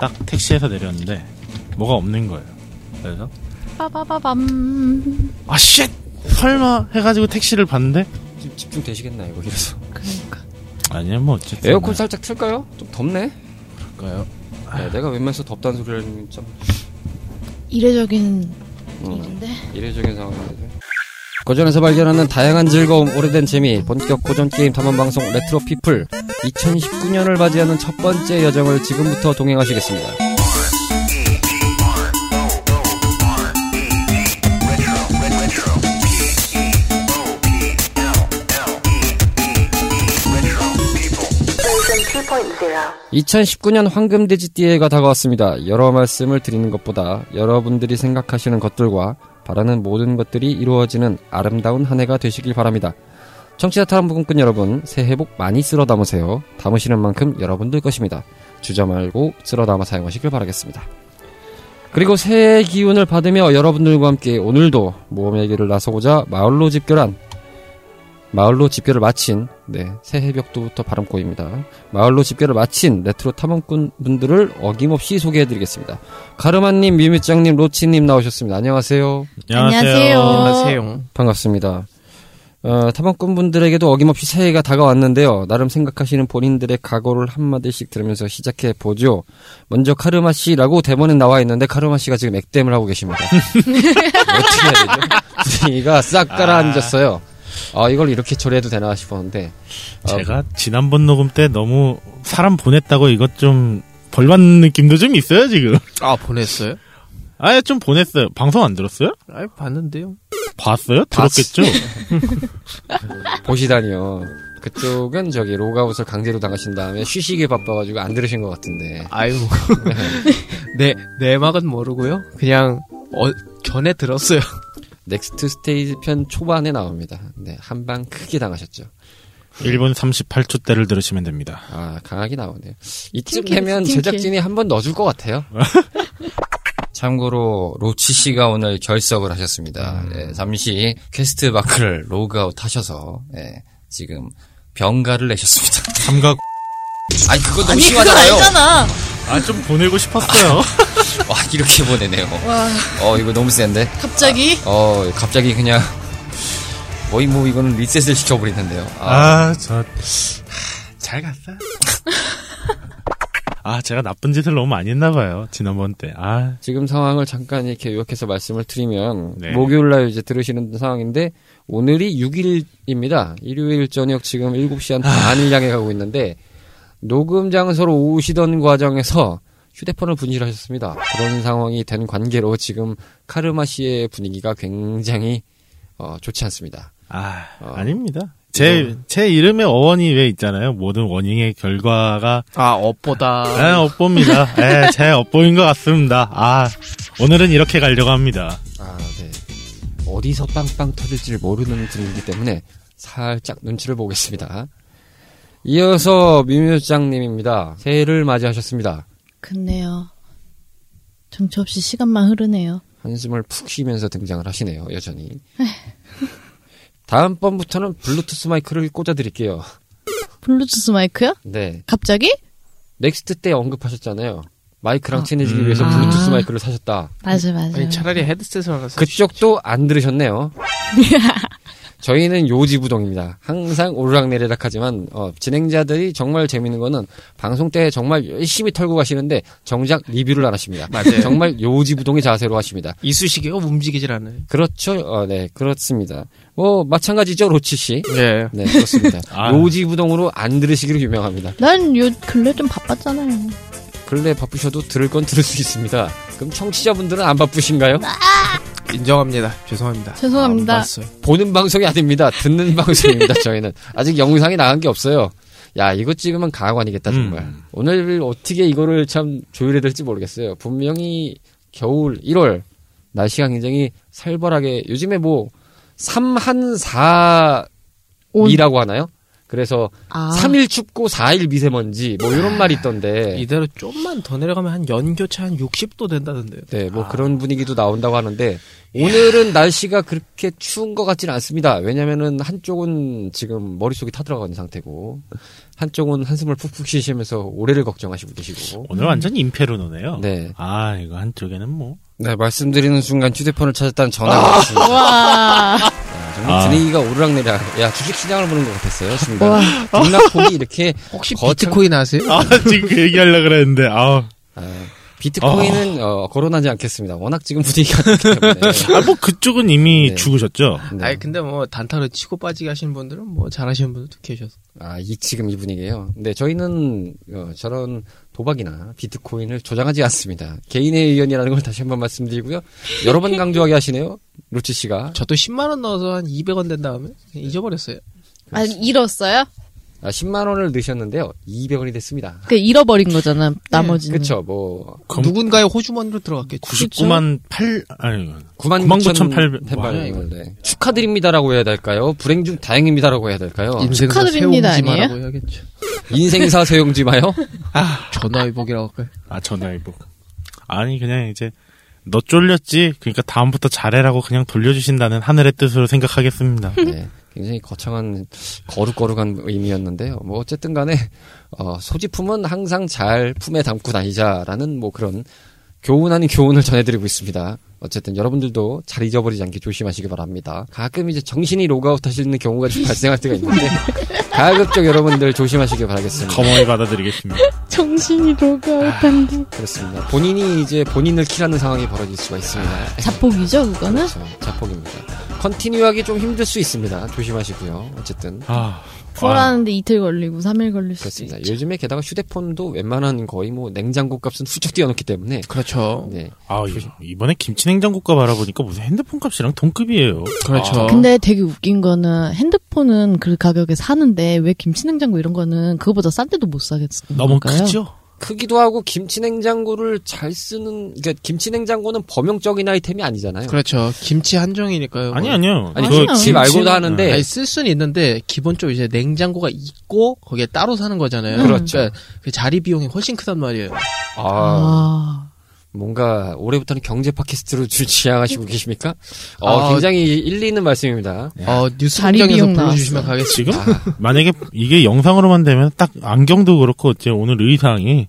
딱 택시에서 내렸는데 뭐가 없는 거예요. 그래서 빠바바밤. 아 shit! 설마 해가지고 택시를 봤는데 집- 집중되시겠나 이거 이래서. 그러니까. 아니야 뭐 어쨌든 에어컨 살짝 틀까요? 좀 덥네. 그럴까요? 네, 내가 웬만해서 덥다는 소리를 하면 좀 이례적인 음, 일인데. 이례적인 상황인데. 고전에서 발견하는 다양한 즐거움, 오래된 재미, 본격 고전 게임 탐험 방송 레트로 피플 2019년을 맞이하는 첫 번째 여정을 지금부터 동행하시겠습니다. Version 2.0. 2019년 황금돼지띠해가 다가왔습니다. 여러 말씀을 드리는 것보다 여러분들이 생각하시는 것들과 바라는 모든 것들이 이루어지는 아름다운 한 해가 되시길 바랍니다. 청취자 탈북꾼 여러분, 새해 복 많이 쓸어 담으세요. 담으시는 만큼 여러분들 것입니다. 주저 말고 쓸어 담아 사용하시길 바라겠습니다. 그리고 새해 기운을 받으며 여러분들과 함께 오늘도 모험의 길을 나서고자 마을로 집결한 마을로 집결을 마친 네 새해 벽두부터 발음 꼬입니다. 마을로 집결을 마친 레트로 탐험꾼 분들을 어김없이 소개해드리겠습니다. 가르마님, 미미짱님, 로치님 나오셨습니다. 안녕하세요. 안녕하세요. 안녕하세요. 반갑습니다. 어, 탐험꾼 분들에게도 어김없이 새해가 다가왔는데요. 나름 생각하시는 본인들의 각오를 한마디씩 들으면서 시작해 보죠. 먼저 카르마 씨라고 대본에 나와 있는데 카르마 씨가 지금 액땜을 하고 계십니다. 어떻게 해야 되죠? 분위기가 싹 가라앉았어요. 아, 이걸 이렇게 처리해도 되나 싶었는데. 어, 제가 지난번 녹음 때 너무 사람 보냈다고 이것 좀 벌받는 느낌도 좀 있어요 지금. 아 보냈어요? 아예 좀 보냈어요. 방송 안 들었어요? 아 봤는데요. 봤어요? 들었겠죠? 보시다니요. 그쪽은 저기 로그아웃을 강제로 당하신 다음에 쉬시기에 바빠가지고 안 들으신 것 같은데. 아유 내 내막은 모르고요. 그냥 어, 전에 들었어요. 넥스트 스테이지 편 초반에 나옵니다. 네, 한 방 크게 당하셨죠. 1분 38초 때를 들으시면 됩니다. 아, 강하게 나오네요. 이쯤 되면. 제작진이 한 번 넣어줄 것 같아요. 참고로 로치 씨가 오늘 결석을 하셨습니다. 예, 잠시 퀘스트 마크를 로그아웃 하셔서 예, 지금 병가를 내셨습니다. 삼각 아니 그거 너무 아니, 그거 심하잖아요. 알잖아. 아좀 보내고 싶었어요. 와 이렇게 보내네요. 와, 어 이거 너무 센데. 갑자기? 어 갑자기 그냥 거의 뭐 이거는 리셋을 시켜버리는데요. 아, 아, 저 잘 갔어요. 아 제가 나쁜 짓을 너무 많이 했나 봐요. 지난번 때. 아 지금 상황을 잠깐 이렇게 요약해서 말씀을 드리면 네. 목요일 날 이제 들으시는 상황인데 오늘이 6일입니다. 일요일 저녁 지금 7시 한 반을 향해 가고 있는데 녹음 장소로 오시던 과정에서 휴대폰을 분실하셨습니다. 그런 상황이 된 관계로 지금 카르마 씨의 분위기가 굉장히 어, 좋지 않습니다. 아, 어. 아닙니다. 제, 제 이름에 어원이 왜 있잖아요. 모든 원인의 결과가, 아 업보다 에, 업보입니다. 에, 제 업보인 것 같습니다. 아, 오늘은 이렇게 가려고 합니다. 아, 네. 어디서 빵빵 터질지를 모르는 분이기 때문에 살짝 눈치를 보겠습니다. 이어서 미묘장님입니다. 새해를 맞이하셨습니다. 근데요. 정처 없이 시간만 흐르네요. 한숨을 푹 쉬면서 등장을 하시네요, 여전히. 다음번부터는 블루투스 마이크를 꽂아드릴게요. 블루투스 마이크요? 네. 갑자기? 넥스트 때 언급하셨잖아요. 마이크랑 아. 친해지기 음. 위해서 블루투스 아. 마이크를 사셨다. 맞아, 맞아. 아니 차라리 헤드셋을 하나 사. 그쪽도 안 들으셨네요. 저희는 요지부동입니다. 항상 오르락내리락 하지만 어, 진행자들이 정말 재밌는 거는 방송 때 정말 열심히 털고 가시는데 정작 리뷰를 안 하십니다. 맞아요. 정말 요지부동의 자세로 하십니다. 이쑤시개가 움직이질 않아요. 그렇죠. 어, 네, 그렇습니다. 뭐 마찬가지죠, 로치 씨. 예. 네, 그렇습니다. 아. 요지부동으로 안 들으시기로 유명합니다. 난 요 근래 좀 바빴잖아요. 근래 바쁘셔도 들을 건 들을 수 있습니다. 그럼 청취자분들은 안 바쁘신가요? 인정합니다. 죄송합니다. 죄송합니다. 안 봤어요. 보는 방송이 아닙니다. 듣는 방송입니다. 저희는 아직 영상이 나간 게 없어요. 야 이거 찍으면 가관이겠다 정말. 음. 오늘 어떻게 이거를 참 조율해야 될지 모르겠어요. 분명히 겨울 1월 날씨가 굉장히 살벌하게 요즘에 뭐 3한 4이라고 하나요? 그래서 아. 3일 춥고 4일 미세먼지 뭐 이런 말이 있던데. 이대로 좀만 더 내려가면 한 연교차 한 60도 된다던데요. 네, 뭐 그런 분위기도 나온다고 하는데 오늘은 날씨가 그렇게 추운 것 같지는 않습니다. 왜냐면은 한쪽은 지금 머릿속이 타들어가 있는 상태고 한쪽은 한숨을 푹푹 쉬시면서 올해를 걱정하시고 계시고. 오늘 완전 임페르노네요. 네. 아, 이거 한쪽에는 뭐. 네, 말씀드리는 순간 휴대폰을 찾았다는 전화가 왔습니다. 와. 정말 아. 분위기가 오르락내리락. 야, 주식 시장을 보는 것 같았어요, 와. 순간. 등락폭이 이렇게 혹시 거창- 비트코인 아세요? 아, 지금 그 얘기하려고 그랬는데, 아. 아, 비트코인은 어, 거론하지 않겠습니다. 워낙 지금 분위기가 그렇기 때문에. 아, 뭐 그쪽은 이미 네. 죽으셨죠? 네. 아니 근데 뭐 단타로 치고 빠지게 하시는 분들은 뭐 잘하시는 분들도 계셔서. 아, 이 지금 이 분위기예요. 근데 저희는 어, 저런 도박이나 비트코인을 조장하지 않습니다. 개인의 의견이라는 걸 다시 한번 말씀드리고요. 여러 번 강조하게 하시네요. 루치 씨가. 저도 10만 원 넣어서 한 200원 된 다음에 잊어버렸어요. 아, 잃었어요? 아, 10만 원을 넣으셨는데요. 200원이 됐습니다. 그 잃어버린 거잖아, 나머지는. 그쵸, 뭐, 검- 누군가의 호주머니로 들어갔겠죠. 99만 8, 아니, 99,800원을 99,800 네. 축하드립니다라고 해야 될까요? 불행 중 다행입니다라고 해야 될까요? 축하드립니다, 해야겠죠. 인생사 세용지마요? 전화위복이라고 할까요? 아, 전화위복. 아니, 그냥 이제, 너 쫄렸지? 그러니까 다음부터 잘해라고 그냥 돌려주신다는 하늘의 뜻으로 생각하겠습니다. 네. 굉장히 거창한 거룩거룩한 의미였는데요. 뭐 어쨌든 간에 어, 소지품은 항상 잘 품에 담고 다니자라는 뭐 그런 교훈 아닌 교훈을 전해드리고 있습니다. 어쨌든 여러분들도 잘 잊어버리지 않게 조심하시기 바랍니다. 가끔 이제 정신이 로그아웃 하시는 경우가 좀 발생할 때가 있는데 가급적 여러분들 조심하시기 바라겠습니다. 거머이 받아드리겠습니다. 정신이 로그아웃한다. 그렇습니다. 본인이 이제 본인을 키라는 상황이 벌어질 수가 있습니다. 자폭이죠, 그거는? 그렇죠. 자폭입니다. 컨티뉴하기 좀 힘들 수 있습니다. 조심하시고요. 어쨌든 아, 풀하는데 이틀 걸리고 3일 걸릴 수도 그렇습니다. 있죠. 요즘에 게다가 휴대폰도 웬만한 거의 뭐 냉장고 값은 훌쩍 뛰어넘기 때문에 그렇죠. 네. 아, 이- 이번에 김치 냉장고 값 알아보니까 무슨 핸드폰 값이랑 동급이에요. 그렇죠. 근데 되게 웃긴 거는 핸드폰은 그 가격에 사는데 왜 김치 냉장고 이런 거는 그거보다 싼 데도 못 사겠어요. 너무 크죠? 크기도 하고 김치 냉장고를 잘 쓰는 그러니까 김치 냉장고는 범용적인 아이템이 아니잖아요. 그렇죠. 김치 한정이니까요. 아니, 아니요. 아니. 그집 말고도 하는데 아니, 쓸 수는 있는데 기본적으로 이제 냉장고가 있고 거기에 따로 사는 거잖아요. 그렇죠. 그러니까 그 자리 비용이 훨씬 크단 말이에요. 아, 아, 뭔가 올해부터는 경제 팟캐스트로 주 지향하시고 계십니까? 어, 아. 굉장히 일리 있는 말씀입니다. 어, 뉴스 자리 공장에서 나왔어. 가겠습니다. 지금 만약에 이게 영상으로만 되면 딱 안경도 그렇고 이제 오늘 의상이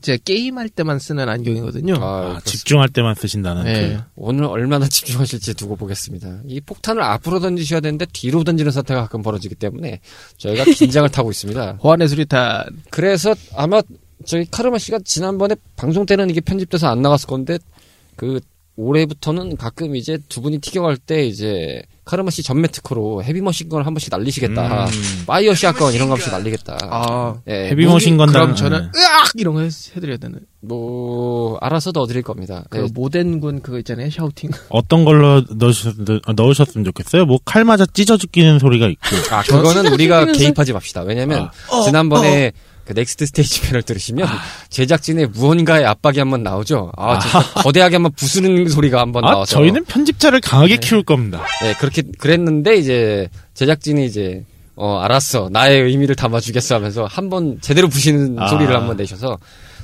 제 게임할 때만 쓰는 안경이거든요. 아, 아. 집중할 때만 쓰신다는 네. 그 오늘 얼마나 집중하실지 두고 보겠습니다. 이 폭탄을 앞으로 던지셔야 되는데 뒤로 던지는 사태가 가끔 벌어지기 때문에 저희가 긴장을 타고 있습니다. 호환의 수리탄. 그래서 아마 저희 카르마 씨가 지난번에 방송 때는 이게 편집돼서 안 나갔을 건데 그 올해부터는 가끔 이제 두 분이 튀겨갈 때 이제 카르마 씨 전매 특허로 heavy machine gun 한 번씩 날리시겠다. 음. fire shotgun 이런 거 한 번씩 날리겠다. 아, 예, heavy machine gun 그럼 당- 저는 네. 으악 이런 거 해- 해드려야 되는. 뭐 알아서 넣어드릴 겁니다. 그 예, 모덴군 그거 있잖아요. shouting. 어떤 걸로 넣으셨, 넣으셨으면 좋겠어요? 뭐 칼 맞아 찢어 죽기는 소리가 있고 아 그거는 우리가 개입하지 맙시다. 왜냐면 어, 지난번에 그 넥스트 스테이지 편을 들으시면 제작진의 무언가의 압박이 한번 나오죠. 아, 진짜 거대하게 한번 부수는 소리가 한번 아, 나와서. 저희는 편집자를 강하게 키울 겁니다. 네, 그렇게 그랬는데 이제 제작진이 이제 어 알았어 나의 의미를 담아주겠어 하면서 한번 제대로 부시는 아. 소리를 한번 내셔서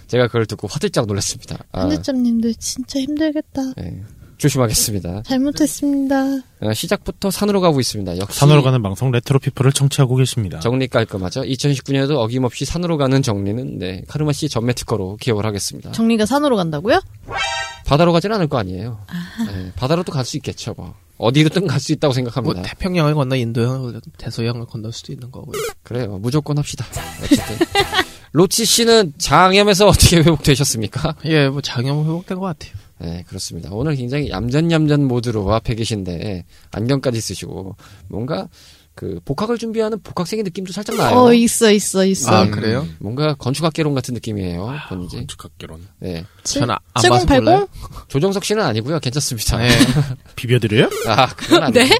제가 그걸 듣고 화들짝 놀랐습니다. 아, 편집장님들 진짜 힘들겠다. 네, 조심하겠습니다. 잘못했습니다. 어, 시작부터 산으로 가고 있습니다. 역시 산으로 가는 방송 레트로 피플을 청취하고 계십니다. 정리 깔끔하죠. 2019년에도 어김없이 산으로 가는 정리는 네 카르마 씨 전매 특허로 기억을 하겠습니다. 정리가 산으로 간다고요? 바다로 가진 않을 거 아니에요. 네, 바다로도 갈 수 있겠죠. 뭐 어디로든 갈 수 있다고 뭐 생각합니다. 태평양을 건너 인도양을 대서양을 건널 수도 있는 거고요. 그래요. 무조건 합시다. 어쨌든 로치 씨는 장염에서 어떻게 회복되셨습니까? 예, 뭐 장염 회복된 것 같아요. 네, 그렇습니다. 오늘 굉장히 얌전얌전 모드로 앞에 계신데 안경까지 쓰시고 뭔가 그 복학을 준비하는 복학생의 느낌도 살짝 나요. 어, 있어, 있어, 있어. 아, 음, 그래요? 뭔가 건축학개론 같은 느낌이에요. 본인이. 건축학개론. 네. 칠- 저는 안 봐서 7080? 몰라요. 조정석 씨는 아니고요. 괜찮습니다. 네. 비벼드려요? 아, 그건 아니에요. 네?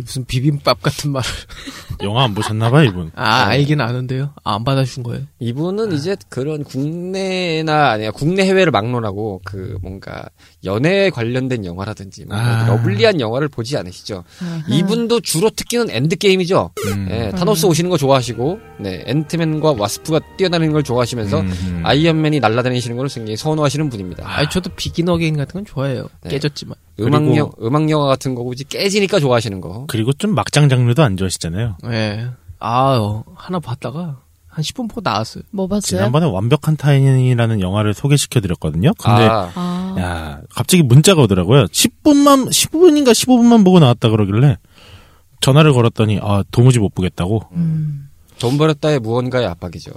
무슨 비빔밥 같은 말을. 영화 안 보셨나봐 이분. 아, 알긴 아는데요. 아, 안 받아준 거예요. 이분은 이제 그런 국내나 아니야 국내 해외를 막론하고 그 뭔가 연애 관련된 영화라든지 뭔가 아. lovely한 영화를 보지 않으시죠. 이분도 주로 특기는 엔드 게임이죠. 음. 예, 타노스 오시는 거 좋아하시고, 네 앤트맨과 와스프가 뛰어다니는 걸 좋아하시면서 음, 음. 아이언맨이 날아다니시는 걸 굉장히 선호하시는 분입니다. 아, 저도 비긴 어게인 같은 건 좋아해요. 네. 깨졌지만. 음악 그리고- 영 음악 영화 같은 거 굳이 깨지니까 좋아하시는 거. 그리고 좀 막장 장르도 안 좋아하시잖아요. 예. 아, 어, 하나 봤다가 한 10분 보고 나왔어요. 뭐 봤어요? 지난번에 완벽한 타인이라는 영화를 소개시켜 드렸거든요. 근데 아, 아, 야 갑자기 문자가 오더라고요. 10분만 15분인가 15분만 보고 나왔다 그러길래 전화를 걸었더니 아 도무지 못 보겠다고. 음. 돈 벌었다의 무언가의 압박이죠.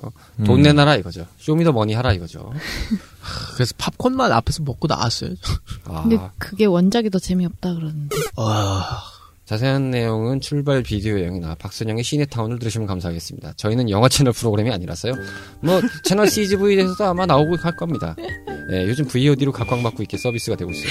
돈 음. 내놔라 이거죠. 쇼미더머니 하라 이거죠. 그래서 팝콘만 앞에서 먹고 나왔어요. 아, 근데 그게 원작이 더 재미없다 그러는데. 아, 자세한 내용은 출발 비디오 여행이나 박선영의 시네타운을 들으시면 감사하겠습니다. 저희는 영화 채널 프로그램이 아니라서요. 뭐 채널 CGV에서도 아마 나오고 할 겁니다. 예, 요즘 VOD로 각광받고 있게 서비스가 되고 있어요.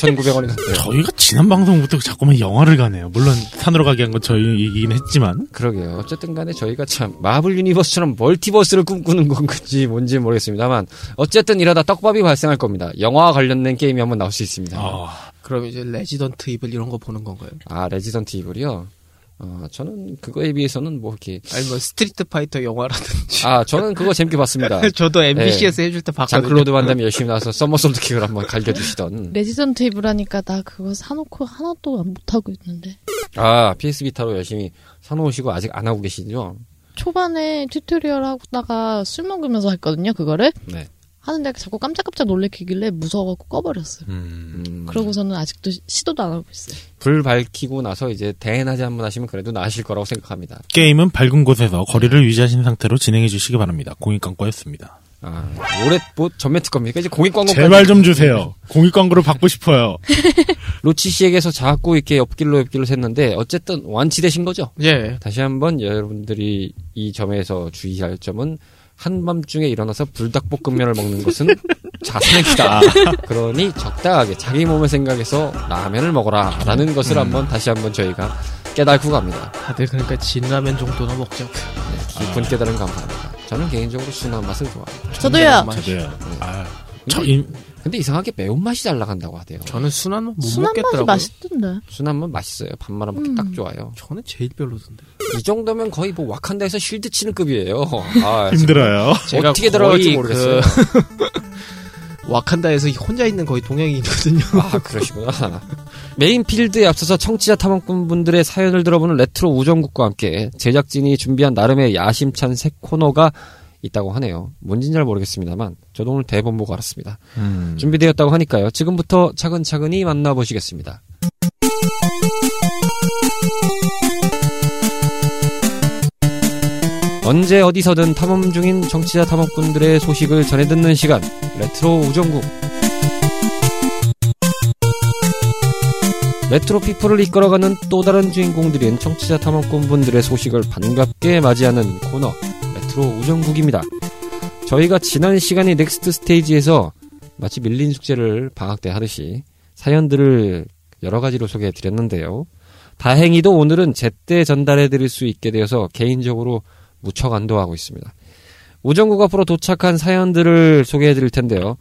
9,900원이 넘대요. 저희가 지난 방송부터 자꾸만 영화를 가네요. 물론 산으로 가게 한 건 저희이긴 했지만 그러게요. 어쨌든 간에 저희가 참 마블 유니버스처럼 멀티버스를 꿈꾸는 건지 뭔지 모르겠습니다만 어쨌든 이러다 떡밥이 발생할 겁니다. 영화와 관련된 게임이 한번 나올 수 있습니다. 아, 그럼 이제 레지던트 이블 이런 거 보는 건가요? 아 레지던트 이블이요. 어, 저는 그거에 비해서는 뭐 이렇게 아니 뭐 스트리트 파이터 영화라든지. 아 저는 그거 재밌게 봤습니다. 저도 MBC에서 해줄 때 봤거든요. 장클로드 반담이 열심히 나와서 somersault kick을 한번 갈겨주시던 레지던트 이블 하니까 나 그거 사놓고 하나도 안 못하고 있는데. 아 PS 비타로 열심히 사놓으시고 아직 안 하고 계시죠? 초반에 튜토리얼 하다가 술 먹으면서 했거든요, 그거를. 네. 하는데 자꾸 깜짝깜짝 놀래키길래 무서워갖고 꺼버렸어요. 음. 음, 그러고서는 아직도 시- 시도도 안 하고 있어요. 불 밝히고 나서 이제 대낮에 한번 하시면 그래도 나으실 거라고 생각합니다. 게임은 밝은 곳에서 거리를 유지하신 상태로 진행해 주시기 바랍니다. 공익광고였습니다. 아 올해 뭐 전매 특허입니까? 이제 공익 광고 제발 좀 주세요. 공익광고를 받고 싶어요. 로치 씨에게서 자꾸 이렇게 옆길로 옆길로 샜는데 어쨌든 완치되신 거죠? 예. 다시 한번 여러분들이 이 점에서 주의할 점은 한밤중에 일어나서 불닭볶음면을 먹는 것은 자살행위다. 그러니 적당하게 자기 몸을 생각해서 라면을 먹어라. 라는 것을 한번 다시 한번 저희가 깨닫고 갑니다. 다들 그러니까 진라면 정도나 먹자고. 네, 깊은 깨달음 감사합니다. 저는 개인적으로 순한 맛을 좋아합니다. 저도요. 맛이. 저도요. 아, 저 근데 이상하게 매운맛이 잘 나간다고 하대요. 저는 순한 맛못 순한 맛이 먹겠더라고요. 맛있던데. 순한 맛 맛있어요. 밥 말아 먹기 음. 딱 좋아요. 저는 제일 별로던데. 이 정도면 거의 뭐 와칸다에서 shield 치는 급이에요. 아, 힘들어요. 제가 어떻게 들어갈지 거의 모르겠어요. 그 와칸다에서 혼자 있는 거의 동양인이거든요. 아, 그러시구나. main field에 앞서서 청취자 탐험꾼 분들의 사연을 들어보는 레트로 우정국과 함께 제작진이 준비한 나름의 야심찬 새 코너가 있다고 하네요. 뭔진 잘 모르겠습니다만 저도 오늘 대본 보고 알았습니다. 음. 준비되었다고 하니까요. 지금부터 차근차근히 만나보시겠습니다. 언제 어디서든 탐험 중인 청취자 탐험꾼들의 소식을 전해 듣는 시간 레트로 우정국 레트로 피플을 이끌어가는 또 다른 주인공들인 청취자 탐험꾼 분들의 소식을 반갑게 맞이하는 코너 레트로 우정국입니다. 저희가 지난 시간에 넥스트 스테이지에서 마치 밀린 숙제를 방학 때 하듯이 사연들을 여러 가지로 소개해 드렸는데요. 다행히도 오늘은 제때 전달해 드릴 수 있게 되어서 개인적으로 무척 안도하고 있습니다. 우정국 앞으로 도착한 사연들을 소개해 드릴 텐데요.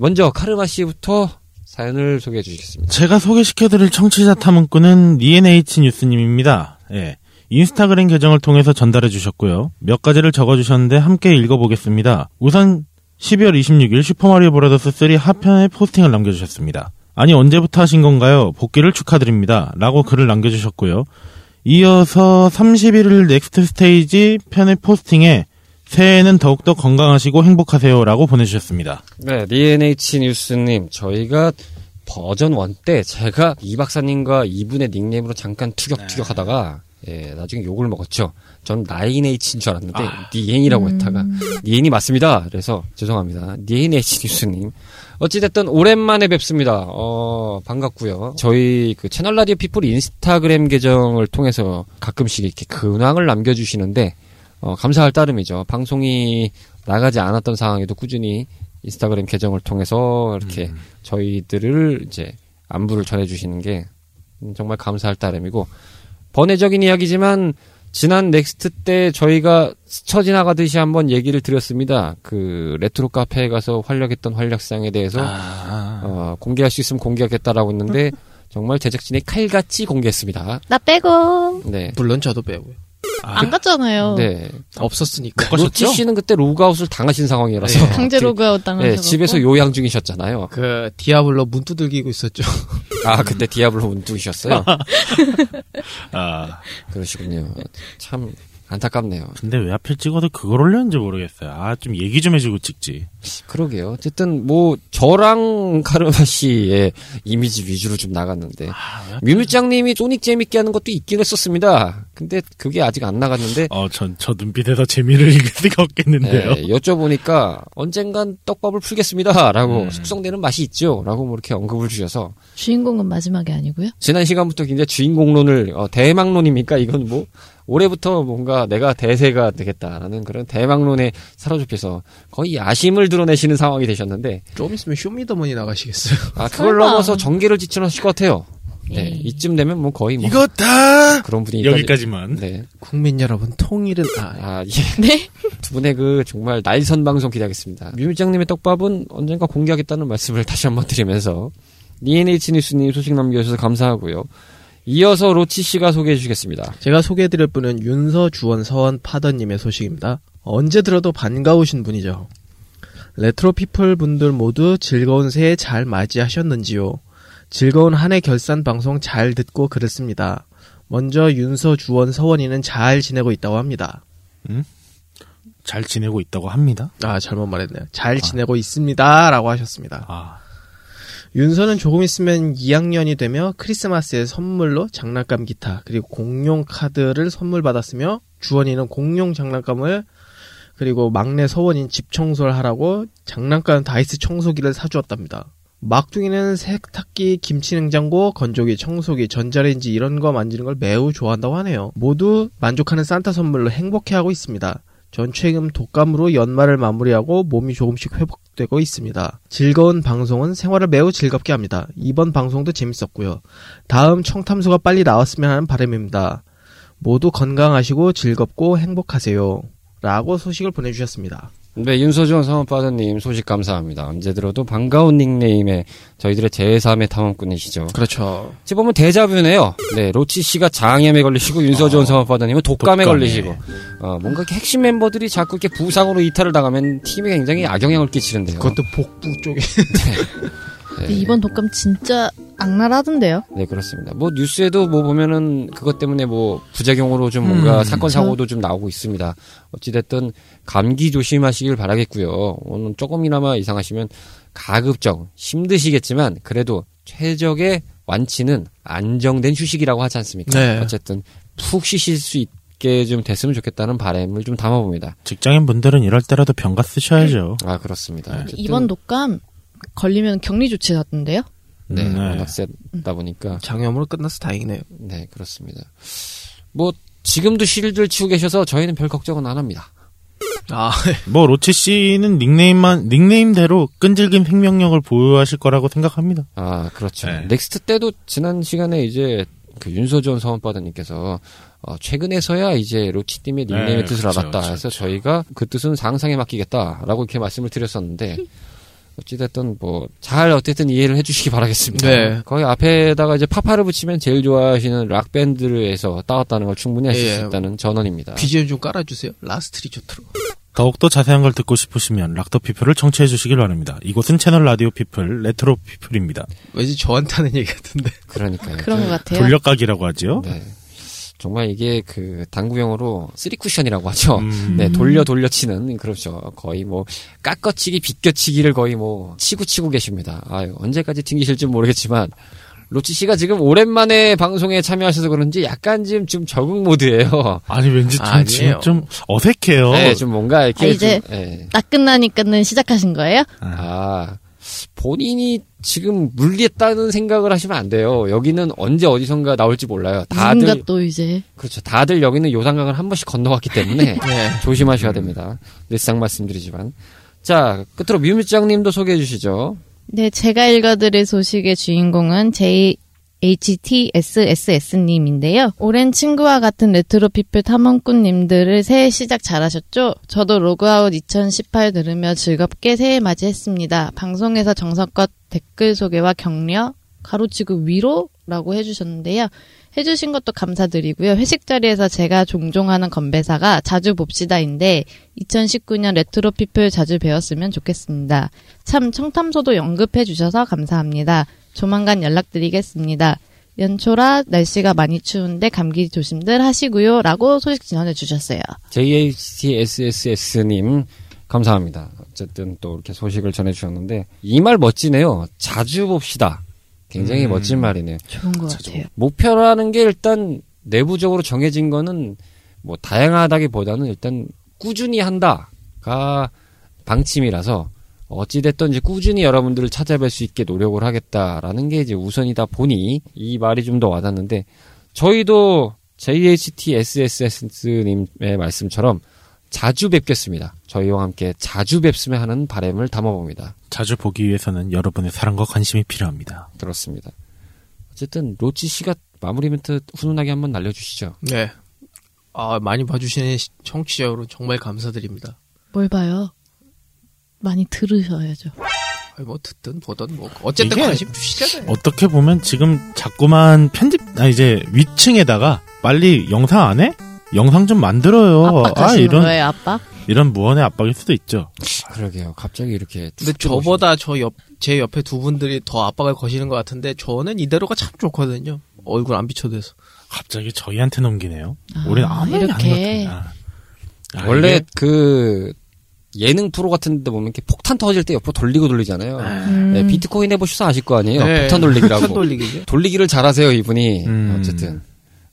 먼저 카르마 씨부터 사연을 소개해 주시겠습니다. 제가 소개시켜 드릴 청취자 탐험꾼은 니엔H 뉴스님입니다. 예. 인스타그램 계정을 통해서 전달해 주셨고요. 몇 가지를 적어 주셨는데 함께 읽어보겠습니다. 우선 12월 26일 슈퍼마리오 브라더스 3 하편에 포스팅을 남겨주셨습니다. 아니 언제부터 하신 건가요? 복귀를 축하드립니다. 라고 글을 남겨주셨고요. 이어서 31일 next stage 편의 포스팅에 새해에는 더욱더 건강하시고 행복하세요 라고 보내주셨습니다. 네, DNH 뉴스님, 저희가 버전 1 때 제가 이 박사님과 이분의 닉네임으로 잠깐 티격태격 하다가, 예, 나중에 욕을 먹었죠. 전 9H인 줄 알았는데, 니엔이라고 했다가, 니엔이 맞습니다. 그래서 죄송합니다. DNH 뉴스님. 어찌됐든 오랜만에 뵙습니다. 어, 반갑고요 저희 그 채널 라디오 피플 인스타그램 계정을 통해서 가끔씩 이렇게 근황을 남겨주시는데, 어, 감사할 따름이죠. 방송이 나가지 않았던 상황에도 꾸준히 인스타그램 계정을 통해서 이렇게 저희들을 이제 안부를 전해주시는 게 음, 정말 감사할 따름이고 번외적인 이야기지만 지난 next 때 저희가 스쳐 지나가듯이 한번 얘기를 드렸습니다. 그 레트로 카페에 가서 활약했던 활약상에 대해서 아, 어, 공개할 수 있으면 공개하겠다라고 했는데 정말 제작진이 칼같이 공개했습니다. 나 빼고 네. 물론 저도 빼고요. 아, 안 갔잖아요. 네. 없었으니까. 로치 씨는 그때 로그아웃을 당하신 상황이라서 네. 강제 로그아웃 네, 당하셔서 집에서 요양 중이셨잖아요. 그 디아블로 문 두들기고 있었죠. 아 그때 디아블로 문 두드리셨어요. 아, 그러시군요. 참 안타깝네요. 근데 왜 하필 찍어도 그걸 올렸는지 모르겠어요. 아, 좀 얘기 좀 해주고 찍지. 그러게요. 어쨌든 뭐 저랑 카르마 씨의 이미지 위주로 좀 나갔는데 아, 뮤뮤짱님이 소닉 재밌게 하는 것도 있긴 했었습니다. 근데 그게 아직 안 나갔는데 어, 전, 저 눈빛에서 재미를 읽을 수가 없겠는데요. 네, 여쭤보니까 언젠간 떡밥을 풀겠습니다라고 음. 숙성되는 맛이 있죠라고 뭐 이렇게 언급을 주셔서 주인공은 마지막에 아니고요. 지난 시간부터 굉장히 주인공론을 어, 대망론입니까? 이건 뭐 올해부터 뭔가 내가 대세가 되겠다라는 그런 대망론에 사로잡혀서 거의 야심을 드러내시는 상황이 되셨는데 좀 있으면 쇼미더머니 나가시겠어요. 아 그걸 설마. 넘어서 전개를 지천하실 것 같아요. 네 에이. 이쯤 되면 뭐 거의 뭐 이거 다! 그런 분위기 여기까지만. 네. 국민 여러분, 통일은, 아, 아, 예. 네. 두 분의 그 정말 날선 방송 기대하겠습니다. 뮤미장님의 떡밥은 언젠가 공개하겠다는 말씀을 다시 한번 드리면서 ENH 뉴스님 소식 남겨주셔서 감사하고요. 이어서 로치 씨가 소개해 주시겠습니다. 제가 소개해 드릴 분은 윤서 주원 서원 파더님의 소식입니다. 언제 들어도 반가우신 분이죠. 레트로 피플 분들 모두 즐거운 새해 잘 맞이하셨는지요? 즐거운 한 해 결산 방송 잘 듣고 그랬습니다. 먼저 윤서 주원 서원이는 잘 지내고 있다고 합니다. 잘 지내고 있다고 합니다. 아 잘못 말했네요. 잘 지내고 있습니다 라고 하셨습니다. 아, 윤서는 조금 있으면 2학년이 되며 크리스마스에 선물로 장난감 기타 그리고 공룡 카드를 선물 받았으며 주원이는 공룡 장난감을 그리고 막내 서원인 집 청소를 하라고 장난감 다이스 청소기를 사주었답니다. 막둥이는 세탁기, 김치냉장고, 건조기, 청소기, 전자레인지 이런 거 만지는 걸 매우 좋아한다고 하네요. 모두 만족하는 산타 선물로 행복해하고 있습니다. 전 최근 독감으로 연말을 마무리하고 몸이 조금씩 회복되고 있습니다. 즐거운 방송은 생활을 매우 즐겁게 합니다. 이번 방송도 재밌었고요. 다음 청탐수가 빨리 나왔으면 하는 바람입니다. 모두 건강하시고 즐겁고 행복하세요. 라고 소식을 보내주셨습니다. 네, 윤서준 사원파더님 소식 감사합니다. 언제 들어도 반가운 닉네임의 저희들의 제3의 탐험꾼이시죠. 그렇죠. 어찌 보면 대자뷰네요. 네, 로치 씨가 장염에 걸리시고 윤서준 사원파더님은 독감에, 독감에. 걸리시고 어, 뭔가 이렇게 핵심 멤버들이 자꾸 이렇게 부상으로 이탈을 당하면 팀에 굉장히 악영향을 끼치는데요. 그것도 복부 쪽에. 근 데 이번 독감 진짜 악랄하던데요. 네, 그렇습니다. 뭐 뉴스에도 뭐 보면은 그것 때문에 뭐 부작용으로 좀 뭔가 음, 사건 사고도 좀 나오고 있습니다. 어찌 됐든 감기 조심하시길 바라겠고요. 오늘 조금이나마 이상하시면 가급적 힘드시겠지만 그래도 최적의 완치는 안정된 휴식이라고 하지 않습니까? 네. 어쨌든 푹 쉬실 수 있 게 좀 됐으면 좋겠다는 바람을 좀 담아봅니다. 직장인 분들은 이럴 때라도 병가 쓰셔야죠. 아 그렇습니다. 어쨌든 이번 독감 걸리면 격리 조치 받던데요. 네, 음, 네. 워낙 세다 보니까 장염으로 끝나서 다행이네요. 네, 그렇습니다. 뭐 지금도 실드를 치고 계셔서 저희는 별 걱정은 안 합니다. 아, 뭐, 로치 씨는 닉네임만, 닉네임대로 끈질긴 생명력을 보유하실 거라고 생각합니다. 아, 그렇죠. 네. next 때도 지난 시간에 이제 그 윤서 주원 서원 아빠님께서 어, 최근에서야 이제 로치님의 닉네임의 네, 뜻을 그렇죠, 알았다 그렇죠, 해서 그렇죠. 저희가 그 뜻은 상상에 맡기겠다라고 이렇게 말씀을 드렸었는데 어찌됐든 뭐 잘 어쨌든 이해를 해주시기 바라겠습니다. 네. 거기 앞에다가 이제 파파를 붙이면 제일 좋아하시는 락 밴드에서 따왔다는 걸 충분히 하실 예. 수 있다는 전언입니다. BGM 좀 깔아주세요. Last Resort로. 더욱더 자세한 걸 듣고 싶으시면 락더 피플을 청취해 주시길 바랍니다. 이곳은 채널 라디오 피플, 레트로 피플입니다. 왠지 저한테 하는 얘기 같은데. 그러니까요. 그런 것 같아요. 돌려가기라고 하죠. 네. 정말 이게 그 당구용어로 쓰리 쿠션이라고 하죠. 음. 네, 돌려 돌려 치는 그렇죠. 거의 뭐 깎아치기 비껴치기를 거의 뭐 치고 치고 계십니다. 아유, 언제까지 튕기실지 모르겠지만 로치 씨가 지금 오랜만에 방송에 참여하셔서 그런지 약간 지금 좀 적응 모드예요. 아니, 왠지 좀, 아니에요. 지금 좀 어색해요. 네, 좀 뭔가 이렇게 아, 이제- 좀, 예. 딱 끝나니까는 시작하신 거예요? 아, 본인이 지금 물리했다는 생각을 하시면 안 돼요. 여기는 언제 어디선가 나올지 몰라요. 다들 또 이제 그렇죠. 다들 여기는 요상강을 한 번씩 건너왔기 때문에 네. 조심하셔야 됩니다. 늘상 말씀드리지만. 자, 끝으로 뮤뮤짱님도 소개해 주시죠. 네 제가 읽어드릴 소식의 주인공은 제 HTSSS님인데요. 오랜 친구와 같은 레트로피플 탐험꾼님들을 새해 시작 잘하셨죠? 저도 로그아웃 2018 들으며 즐겁게 새해 맞이했습니다. 방송에서 정성껏 댓글 소개와 격려, 가로치고 위로라고 해주셨는데요. 해주신 것도 감사드리고요. 회식 자리에서 제가 종종 하는 건배사가 자주 봅시다인데 2019년 레트로피플 자주 뵀으면 좋겠습니다. 참 청탐소도 언급해 주셔서 감사합니다. 조만간 연락드리겠습니다. 연초라 날씨가 많이 추운데 감기 조심들 하시고요. 라고 소식 전해 주셨어요. JHTSSS님 감사합니다. 어쨌든 또 이렇게 소식을 전해주셨는데 이 말 멋지네요. 자주 봅시다. 굉장히 음. 멋진 말이네요. 좋은 것 자주 같아요. 목표라는 게 일단 내부적으로 정해진 거는 뭐 다양하다기보다는 일단 꾸준히 한다가 방침이라서 어찌됐든 이제 꾸준히 여러분들을 찾아뵐 수 있게 노력을 하겠다라는 게 이제 우선이다 보니 이 말이 좀 더 와닿는데 저희도 JHTSSS님의 말씀처럼 자주 뵙겠습니다. 저희와 함께 자주 뵙으면 하는 바람을 담아봅니다. 자주 보기 위해서는 여러분의 사랑과 관심이 필요합니다. 그렇습니다. 어쨌든 로치 씨가 마무리 멘트 훈훈하게 한번 날려주시죠. 네. 아, 많이 봐주시는 시- 청취자 여러분 정말 감사드립니다. 뭘 봐요? 많이 들으셔야죠. 아니, 뭐 듣든 보든 뭐 어쨌든 관심 주시잖아요. 어떻게 보면 지금 자꾸만 편집, 아, 이제 위층에다가 빨리 영상 안 해? 영상 좀 만들어요. 아, 이런, 거예요, 압박? 이런 무언의 압박일 수도 있죠. 그러게요. 갑자기 이렇게. 근데. 저보다 저 옆, 제 옆에 두 분들이 더 압박을 거시는 것 같은데 저는 이대로가 참 좋거든요. 얼굴 안 비춰도 돼서. 갑자기 저희한테 넘기네요. 아, 우리는 아무 안 이렇게. 같아. 아, 원래 이게- 그 예능 프로 같은 데 보면 이렇게 폭탄 터질 때 옆으로 돌리고 돌리잖아요. 음. 네, 비트코인 해보셔서 아실 거 아니에요. 네, 폭탄 돌리기라고. 폭탄 돌리기죠. 돌리기를 잘하세요, 이분이. 음. 어쨌든.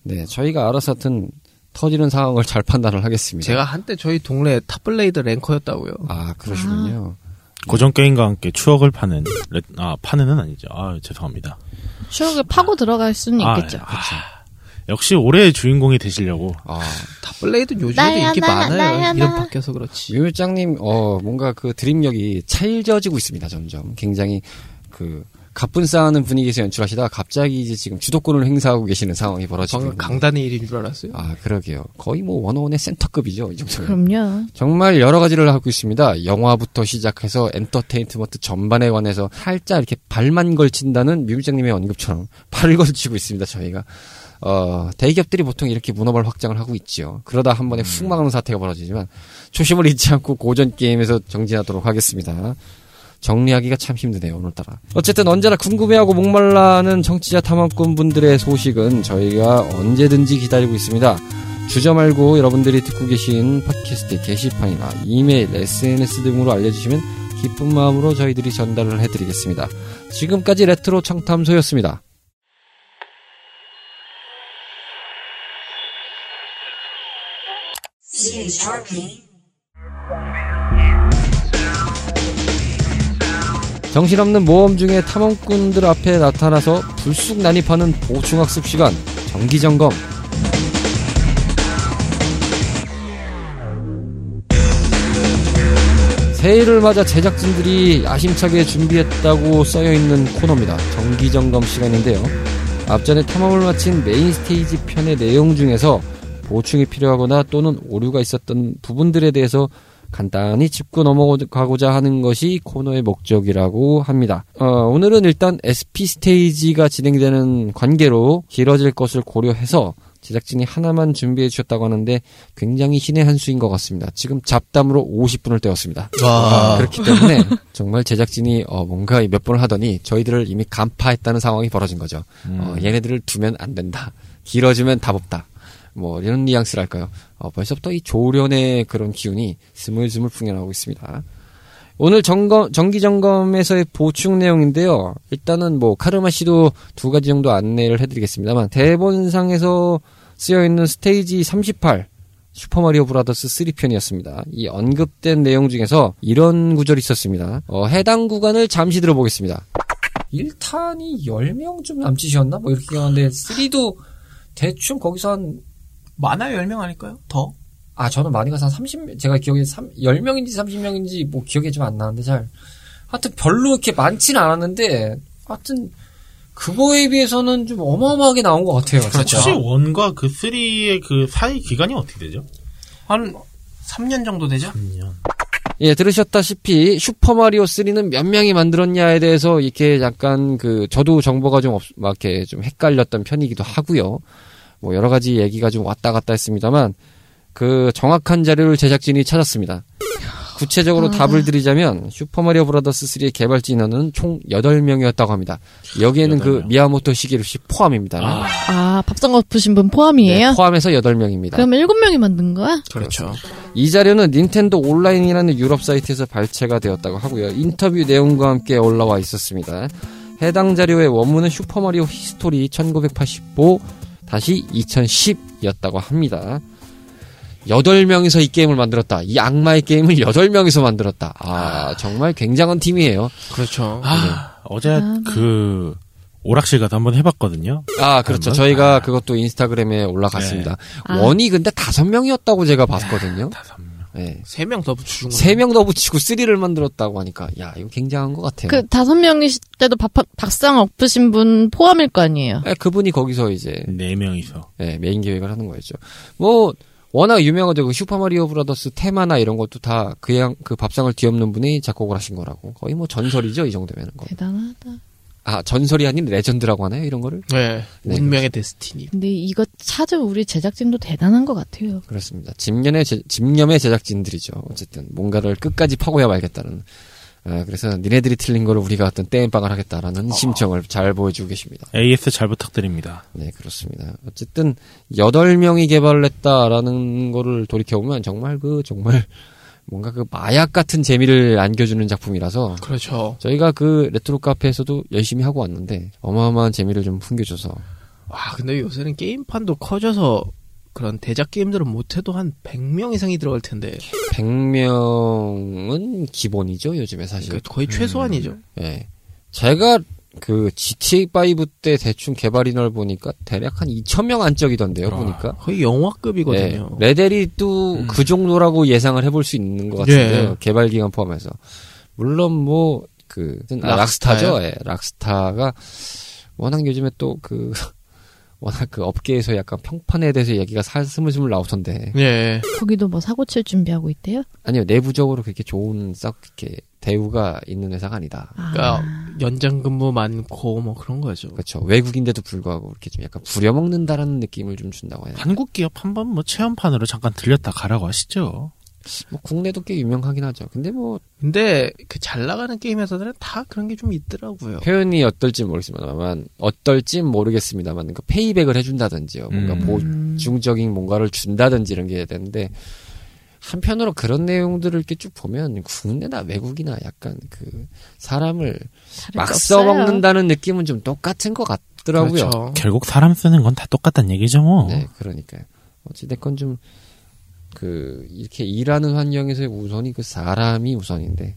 네, 저희가 알아서 하여튼 터지는 상황을 잘 판단을 하겠습니다. 제가 한때 저희 동네 탑블레이드 랭커였다고요. 아, 그러시군요. 고전 게임과 함께 추억을 파는, 레- 아, 파는은 아니죠. 아, 죄송합니다. 추억을 파고 들어갈 수는 아, 있겠죠. 아, 역시 올해의 주인공이 되시려고. 아, 탑블레이드 요즘에도 인기 나, 많아요. 나야, 이름 나. 바뀌어서 그렇지. 뮤뮤짱님, 어, 뭔가 그 드립력이 찰져지고 있습니다, 점점. 굉장히 그, 갑분싸하는 분위기에서 연출하시다가 갑자기 이제 지금 주도권을 행사하고 계시는 상황이 벌어지고. 강단의 일인 줄 알았어요. 아, 그러게요. 거의 뭐 워너원의 센터급이죠, 이 정도면. 그럼요. 정말 여러 가지를 하고 있습니다. 영화부터 시작해서 엔터테인먼트 전반에 관해서 살짝 이렇게 발만 걸친다는 뮤뮤짱님의 언급처럼 발을 걸치고 있습니다. 저희가 어, 대기업들이 보통 이렇게 문어발 확장을 하고 있지요. 그러다 한 번에 훅 막는 사태가 벌어지지만 초심을 잃지 않고 고전 게임에서 정진하도록 하겠습니다. 정리하기가 참 힘드네요, 오늘따라. 어쨌든 언제나 궁금해하고 목말라하는 청취자 탐험꾼 분들의 소식은 저희가 언제든지 기다리고 있습니다. 주저 말고 여러분들이 듣고 계신 팟캐스트 게시판이나 이메일, SNS 등으로 알려주시면 기쁜 마음으로 저희들이 전달을 해드리겠습니다. 지금까지 레트로 청탐소였습니다. 정신없는 모험 중에 탐험꾼들 앞에 나타나서 불쑥 난입하는 보충학습 시간, 정기 점검. 새해를 맞아 제작진들이 야심차게 준비했다고 써여 있는 코너입니다. 정기 점검 시간인데요. 앞전에 탐험을 마친 메인 스테이지 편의 내용 중에서 보충이 필요하거나 또는 오류가 있었던 부분들에 대해서 간단히 짚고 넘어가고자 하는 것이 코너의 목적이라고 합니다. 어, 오늘은 일단 SP 스테이지가 진행되는 관계로 길어질 것을 고려해서 제작진이 하나만 준비해 주셨다고 하는데 굉장히 신의 한 수인 것 같습니다. 지금 잡담으로 50분을 때웠습니다. 와. 그렇기 때문에 정말 제작진이 어, 뭔가 몇 번을 하더니 저희들을 이미 간파했다는 상황이 벌어진 거죠. 어, 얘네들을 두면 안 된다. 길어지면 답 없다. 뭐 이런 뉘앙스랄까요. 어, 벌써부터 이 조련의 그런 기운이 스물스물 풍겨나오고 있습니다. 오늘 점검, 정기 점검에서의 보충 내용인데요. 일단은 뭐 카르마 씨도 두 가지 정도 안내를 해드리겠습니다만 대본상에서 쓰여 있는 스테이지 38 슈퍼마리오 브라더스 3편이었습니다. 이 언급된 내용 중에서 이런 구절이 있었습니다. 어, 해당 구간을 잠시 들어보겠습니다. 1탄이 10명 좀 남짓이었나? 뭐 이렇게 하는데 3도 대충 거기서 한 많아요, 10명 아닐까요? 더? 아, 저는 많이 가서 한 30, 제가 기억에 3, 10명인지 30명인지 뭐 기억이 좀 안 나는데 잘. 하여튼 별로 이렇게 많지는 않았는데, 하여튼 그거에 비해서는 좀 어마어마하게 나온 것 같아요. 그렇죠. 혹시 원과 그 3의 그 사이 기간이 어떻게 되죠? 한 3년 정도 되죠? 3년. 예, 들으셨다시피 슈퍼마리오 3는 몇 명이 만들었냐에 대해서 이렇게 약간 그 저도 정보가 좀 없, 막 이렇게 좀 헷갈렸던 편이기도 하고요. 뭐 여러 가지 얘기가 좀 왔다 갔다 했습니다만 그 정확한 자료를 제작진이 찾았습니다. 구체적으로 아. 답을 드리자면 슈퍼마리오 브라더스 3의 개발진 인원은 총 8명이었다고 합니다. 여기에는 그 8명. 미야모토 시게루씨 포함입니다. 아, 아, 밥상 엎으신 분 포함이에요? 네, 포함해서 8명입니다. 그러면 일곱 명이 만든 거야? 그렇죠. 이 자료는 닌텐도 온라인이라는 유럽 사이트에서 발췌가 되었다고 하고요. 인터뷰 내용과 함께 올라와 있었습니다. 해당 자료의 원문은 슈퍼마리오 히스토리 1985 다시 2010이었다고 합니다. 8명이서 이 게임을 만들었다. 이 악마의 게임을 8명이서 만들었다. 아, 정말 굉장한 팀이에요. 그렇죠. 아, 어제 아, 그 오락실 가서 한번 해봤거든요. 아, 그렇죠. 한번? 저희가 아. 그것도 인스타그램에 올라갔습니다. 아. 원이 근데 5명이었다고 제가 봤거든요. 다섯 명. 네. 3명 더 붙여준 거. 3명 더 붙이고 3를 만들었다고 하니까, 야, 이거 굉장한 것 같아요. 그 다섯 명이실 때도 밥, 밥상 엎으신 분 포함일 거 아니에요? 예, 그분이 거기서 이제 네 명이서. 예, 메인 기획을 하는 거였죠. 뭐 워낙 유명하죠. 그 슈퍼마리오 브라더스 테마나 이런 것도 다 그냥 그 밥상을 뒤엎는 분이 작곡을 하신 거라고. 거의 뭐 전설이죠, 이 정도면은 거. 대단하다. 아, 전설이 아닌 레전드라고 하나요, 이런 거를? 네. 네, 운명의 destiny. 근데 이거 찾은 우리 제작진도 대단한 것 같아요. 그렇습니다. 집념의 제, 집념의 제작진들이죠. 어쨌든 뭔가를 끝까지 파고야 말겠다는. 아, 그래서 니네들이 틀린 거를 우리가 어떤 땜빵을 하겠다라는 심정을 잘 보여주고 계십니다. AS 잘 부탁드립니다. 네, 그렇습니다. 어쨌든 여덟 명이 개발을 했다라는 거를 돌이켜 보면 정말 그 정말 뭔가 그 마약 같은 재미를 안겨주는 작품이라서 그렇죠. 저희가 그 레트로 카페에서도 열심히 하고 왔는데 어마어마한 재미를 좀 풍겨줘서 와, 근데 요새는 게임판도 커져서 그런 대작 게임들은 못해도 한 100명 이상이 들어갈 텐데. 100명은 기본이죠, 요즘에 사실. 그러니까 거의 최소한이죠. 예. 제가 그 GTA5 때 대충 개발 인원을 보니까 대략 한 2,000명 안짝이던데요, 아. 보니까. 거의 영화급이거든요. 네, 레델이 또 음. 그 정도라고 예상을 해볼 수 있는 것 같은데요. 예. 개발 기간 포함해서. 물론 뭐, 그, 아? 락스타죠. 예, 락스타가 워낙 요즘에 또 그, 워낙 그 업계에서 약간 평판에 대해서 얘기가 살 스물스물 나오던데. 예. 거기도 뭐 사고 칠 준비하고 있대요? 아니요, 내부적으로 그렇게 좋은 썩 이렇게 대우가 있는 회사가 아니다. 아, 그러니까 연장 근무 많고 뭐 그런 거죠. 그렇죠. 외국인데도 불구하고 이렇게 좀 약간 부려먹는다라는 느낌을 좀 준다고 해요. 한국 기업 한번 뭐 체험판으로 잠깐 들렸다 가라고 하시죠. 뭐 국내도 꽤 유명하긴 하죠. 근데 뭐 근데 그 잘 나가는 게임 회사들은 다 그런 게 좀 있더라고요. 표현이 어떨지 모르겠습니다만 어떨지 모르겠습니다만 그 페이백을 해준다든지요. 뭔가 음. 보충적인 뭔가를 준다든지 이런 게 해야 되는데 한편으로 그런 내용들을 이렇게 쭉 보면 국내나 외국이나 약간 그 사람을 막 없어요. 써먹는다는 느낌은 좀 똑같은 것 같더라고요. 그렇죠. 결국 사람 쓰는 건 다 똑같단 얘기죠 뭐. 네, 그러니까요. 어찌됐건 좀, 그, 이렇게 일하는 환경에서 의 우선이 그 사람이 우선인데,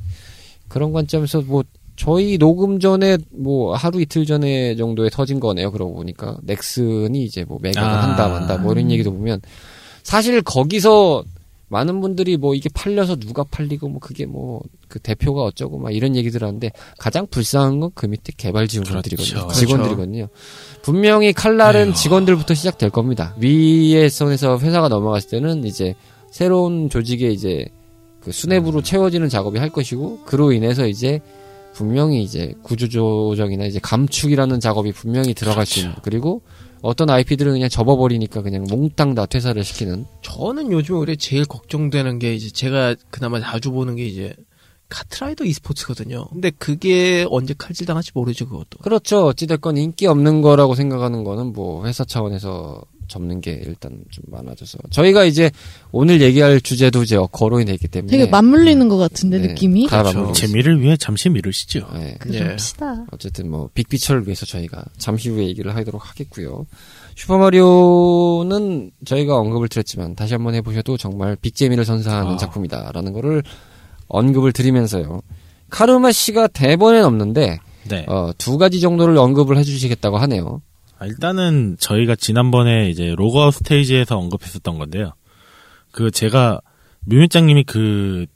그런 관점에서 뭐, 저희 녹음 전에, 뭐, 하루 이틀 전에 정도에 터진 거네요. 그러고 보니까. 넥슨이 이제 뭐, 매각을 아. 한다, 만다, 뭐, 이런 얘기도 보면, 사실 거기서 많은 분들이 뭐, 이게 팔려서 누가 팔리고, 뭐, 그게 뭐, 그 대표가 어쩌고, 막 이런 얘기들 하는데, 가장 불쌍한 건 그 밑에 개발 지원들이거든요. 그렇죠. 직원들이거든요. 분명히 칼날은 에휴. 직원들부터 시작될 겁니다. 위에 선에서 회사가 넘어갔을 때는 이제 새로운 조직에 이제 그 수뇌부로 채워지는 작업이 할 것이고 그로 인해서 이제 분명히 이제 구조조정이나 이제 감축이라는 작업이 분명히 들어갈 수 있는 그리고 어떤 IP들은 그냥 접어버리니까 그냥 몽땅 다 퇴사를 시키는 저는 요즘 우리 제일 걱정되는 게 이제 제가 그나마 자주 보는 게 이제 카트라이더 e스포츠거든요. 근데 그게 언제 칼질 당할지 모르죠, 그것도. 그렇죠 어찌됐건 인기 없는 거라고 생각하는 거는 뭐 회사 차원에서 접는 게 일단 좀 많아져서 저희가 이제 오늘 얘기할 주제도 이제 거론이 되기 때문에 되게 맞물리는 것 같은데 네, 느낌이. 다 그렇죠. 재미를 위해 잠시 미루시죠. 네. 그럽시다. 어쨌든 뭐 빅피처를 위해서 저희가 잠시 후에 얘기를 하도록 하겠고요. 슈퍼마리오는 저희가 언급을 드렸지만 다시 한번 해보셔도 정말 빅재미를 선사하는 아. 작품이다라는 거를 언급을 드리면서요. 카르마 씨가 대본엔 없는데 네. 어, 두 가지 정도를 언급을 해주시겠다고 하네요. 아, 일단은 저희가 지난번에 이제 로그아웃 스테이지에서 언급했었던 건데요. 그 제가 묘미짱님이 그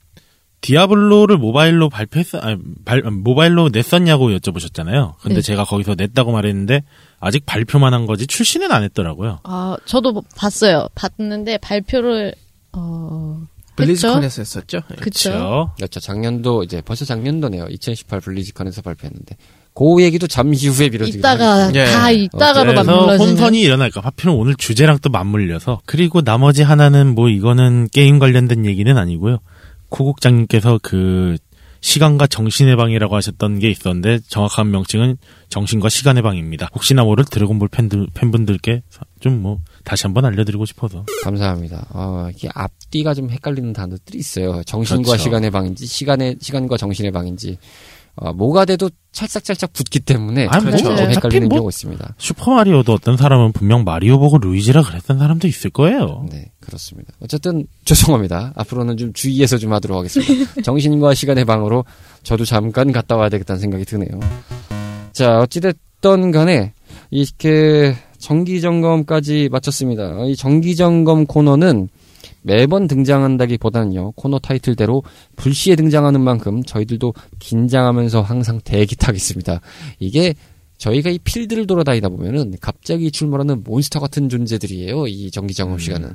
디아블로를 모바일로 발표했, 아니, 발, 모바일로 냈었냐고 여쭤보셨잖아요. 근데 네. 제가 거기서 냈다고 말했는데, 아직 발표만 한 거지 출시는 안 했더라고요. 아, 저도 봤어요. 봤는데 발표를 어 블리즈컨에서 했었죠. 예. 그쵸. 그렇죠. 작년도 이제 벌써 작년도네요. 2018 블리즈컨에서 발표했는데 그 얘기도 잠시 후에 미뤄지기로 이따가 하겠습니다. 예. 다 이따가로 그래서 맞물려지는. 혼선이 일어날까. 하필은 오늘 주제랑 또 맞물려서. 그리고 나머지 하나는 뭐 이거는 게임 관련된 얘기는 아니고요. 코국장님께서 그 시간과 정신의 방이라고 하셨던 게 있었는데 정확한 명칭은 정신과 시간의 방입니다. 혹시나 모를 드래곤볼 팬들, 팬분들께 좀 뭐 다시 한번 알려드리고 싶어서. 감사합니다. 어, 이게 앞뒤가 좀 헷갈리는 단어들이 있어요. 정신과 그렇죠. 시간의 방인지 시간의 시간과 정신의 방인지 어, 뭐가 돼도 찰싹찰싹 붙기 때문에 아, 뭐, 좀 어차피 헷갈리는 뭐- 경우가 있습니다. 슈퍼마리오도 어떤 사람은 분명 마리오 보고 루이지라 그랬던 사람도 있을 거예요. 네, 그렇습니다. 어쨌든 죄송합니다. 앞으로는 좀 주의해서 좀 하도록 하겠습니다. 정신과 시간의 방으로 저도 잠깐 갔다 와야 되겠다는 생각이 드네요. 자, 어찌됐든 간에 이렇게 정기점검까지 마쳤습니다. 이 정기점검 코너는 매번 등장한다기보다는요 코너 타이틀대로 불시에 등장하는 만큼 저희들도 긴장하면서 항상 대기 타겠습니다. 이게 저희가 이 필드를 돌아다니다 보면은 갑자기 출몰하는 몬스터 같은 존재들이에요. 이 정기 점검 시간은.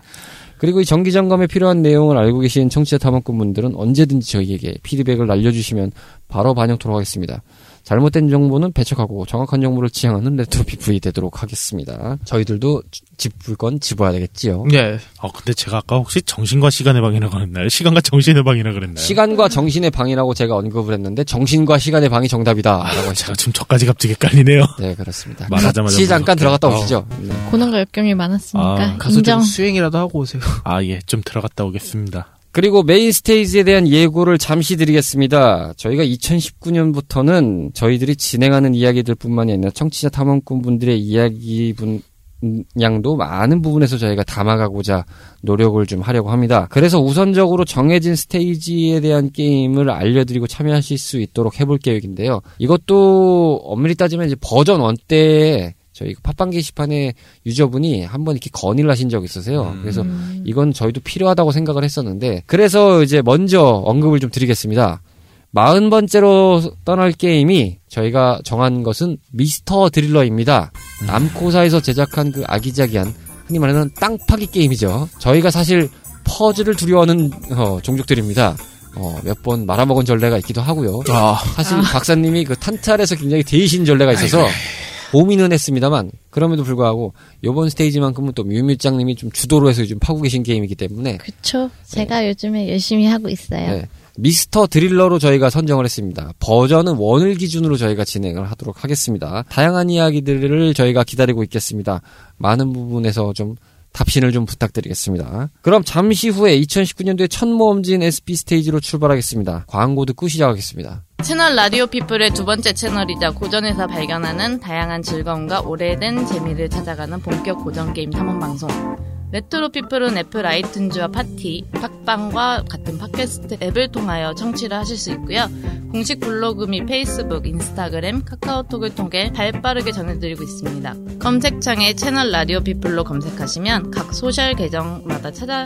그리고 이 정기 점검에 필요한 내용을 알고 계신 청취자 탐험꾼 분들은 언제든지 저희에게 피드백을 날려주시면 바로 반영토록 하겠습니다. 잘못된 정보는 배척하고 정확한 정보를 지향하는 레트로 피플이 되도록 하겠습니다. 저희들도 짚을 건 짚어야 되겠지요. 예. 어, 근데 제가 아까 혹시 정신과 시간의 방이라고 그랬나요? 시간과 정신의 방이라고 그랬나요? 시간과 정신의 방이라고 제가 언급을 했는데 정신과 시간의 방이 정답이다라고 제가 했죠. 지금 저까지 갑자기 헷갈리네요. 네 그렇습니다. 말하자마자 같이 잠깐. 들어갔다 어. 오시죠. 네. 고난과 역경이 많았으니까 아, 가서 인정. 좀 수행이라도 하고 오세요. 아, 예, 좀 들어갔다 오겠습니다. 그리고 메인 스테이지에 대한 예고를 잠시 드리겠습니다. 저희가 2019년부터는 저희들이 진행하는 이야기들 뿐만이 아니라 청취자 탐험꾼 분들의 이야기 분, 양도 많은 부분에서 저희가 담아가고자 노력을 좀 하려고 합니다. 그래서 우선적으로 정해진 스테이지에 대한 게임을 알려드리고 참여하실 수 있도록 해볼 계획인데요. 이것도 엄밀히 따지면 이제 버전 1 때 저희 그 팟빵 게시판에 유저분이 한번 이렇게 건의를 하신 적이 있어서요. 음. 그래서 음. 이건 저희도 필요하다고 생각을 했었는데 그래서 이제 먼저 언급을 좀 드리겠습니다. 마흔 번째로 떠날 게임이 저희가 정한 것은 미스터 드릴러입니다. 남코사에서 제작한 그 아기자기한 흔히 말하는 땅파기 게임이죠. 저희가 사실 퍼즐을 두려워하는 어, 종족들입니다. 어, 몇 번 말아먹은 전례가 있기도 하고요. 아, 사실 박사님이 그 탄탈에서 굉장히 대신 전례가 있어서 고 민은 했습니다만 그럼에도 불구하고 이번 스테이지만큼은 또 뮤뮤짱님이 좀 주도로 해서 요즘 파고 계신 게임이기 때문에 그쵸. 제가 요즘에 열심히 하고 있어요. 네. 미스터 드릴러로 저희가 선정을 했습니다. 버전은 원을 기준으로 저희가 진행을 하도록 하겠습니다. 다양한 이야기들을 저희가 기다리고 있겠습니다. 많은 부분에서 좀 답신을 좀 부탁드리겠습니다. 그럼 잠시 후에 2019년도에 첫 모험진 SP 스테이지로 출발하겠습니다. 광고 듣고 시작하겠습니다. 채널 라디오 피플의 두 번째 채널이자 고전에서 발견하는 다양한 즐거움과 오래된 재미를 찾아가는 본격 고전 게임 탐험 방송. 레트로 피플은 애플 아이튠즈와 팟티, 팟빵과 같은 팟캐스트 앱을 통하여 청취를 하실 수 있고요. 공식 블로그 및 페이스북, 인스타그램, 카카오톡을 통해 발빠르게 전해드리고 있습니다. 검색창에 채널 라디오 피플로 검색하시면 각 소셜 계정마다 찾아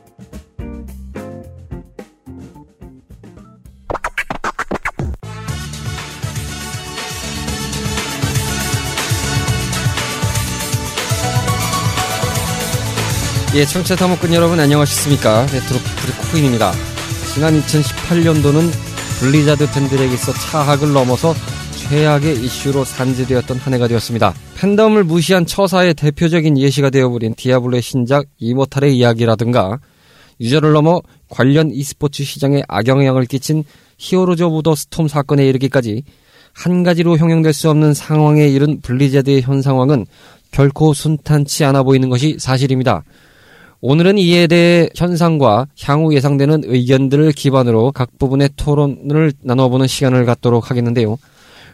예, 청취자 탐험꾼 여러분 안녕하셨습니까? 레트로 피플의 코인입니다. 지난 2018년도는 블리자드 팬들에게서 차악을 넘어서 최악의 이슈로 산재되었던 한 해가 되었습니다. 팬덤을 무시한 처사의 대표적인 예시가 되어버린 디아블로의 신작 이모탈의 이야기라든가 유저를 넘어 관련 e스포츠 시장에 악영향을 끼친 히어로즈 오브 더 스톰 사건에 이르기까지 한 가지로 형용될 수 없는 상황에 이른 블리자드의 현 상황은 결코 순탄치 않아 보이는 것이 사실입니다. 오늘은 이에 대해 현상과 향후 예상되는 의견들을 기반으로 각 부분의 토론을 나눠보는 시간을 갖도록 하겠는데요.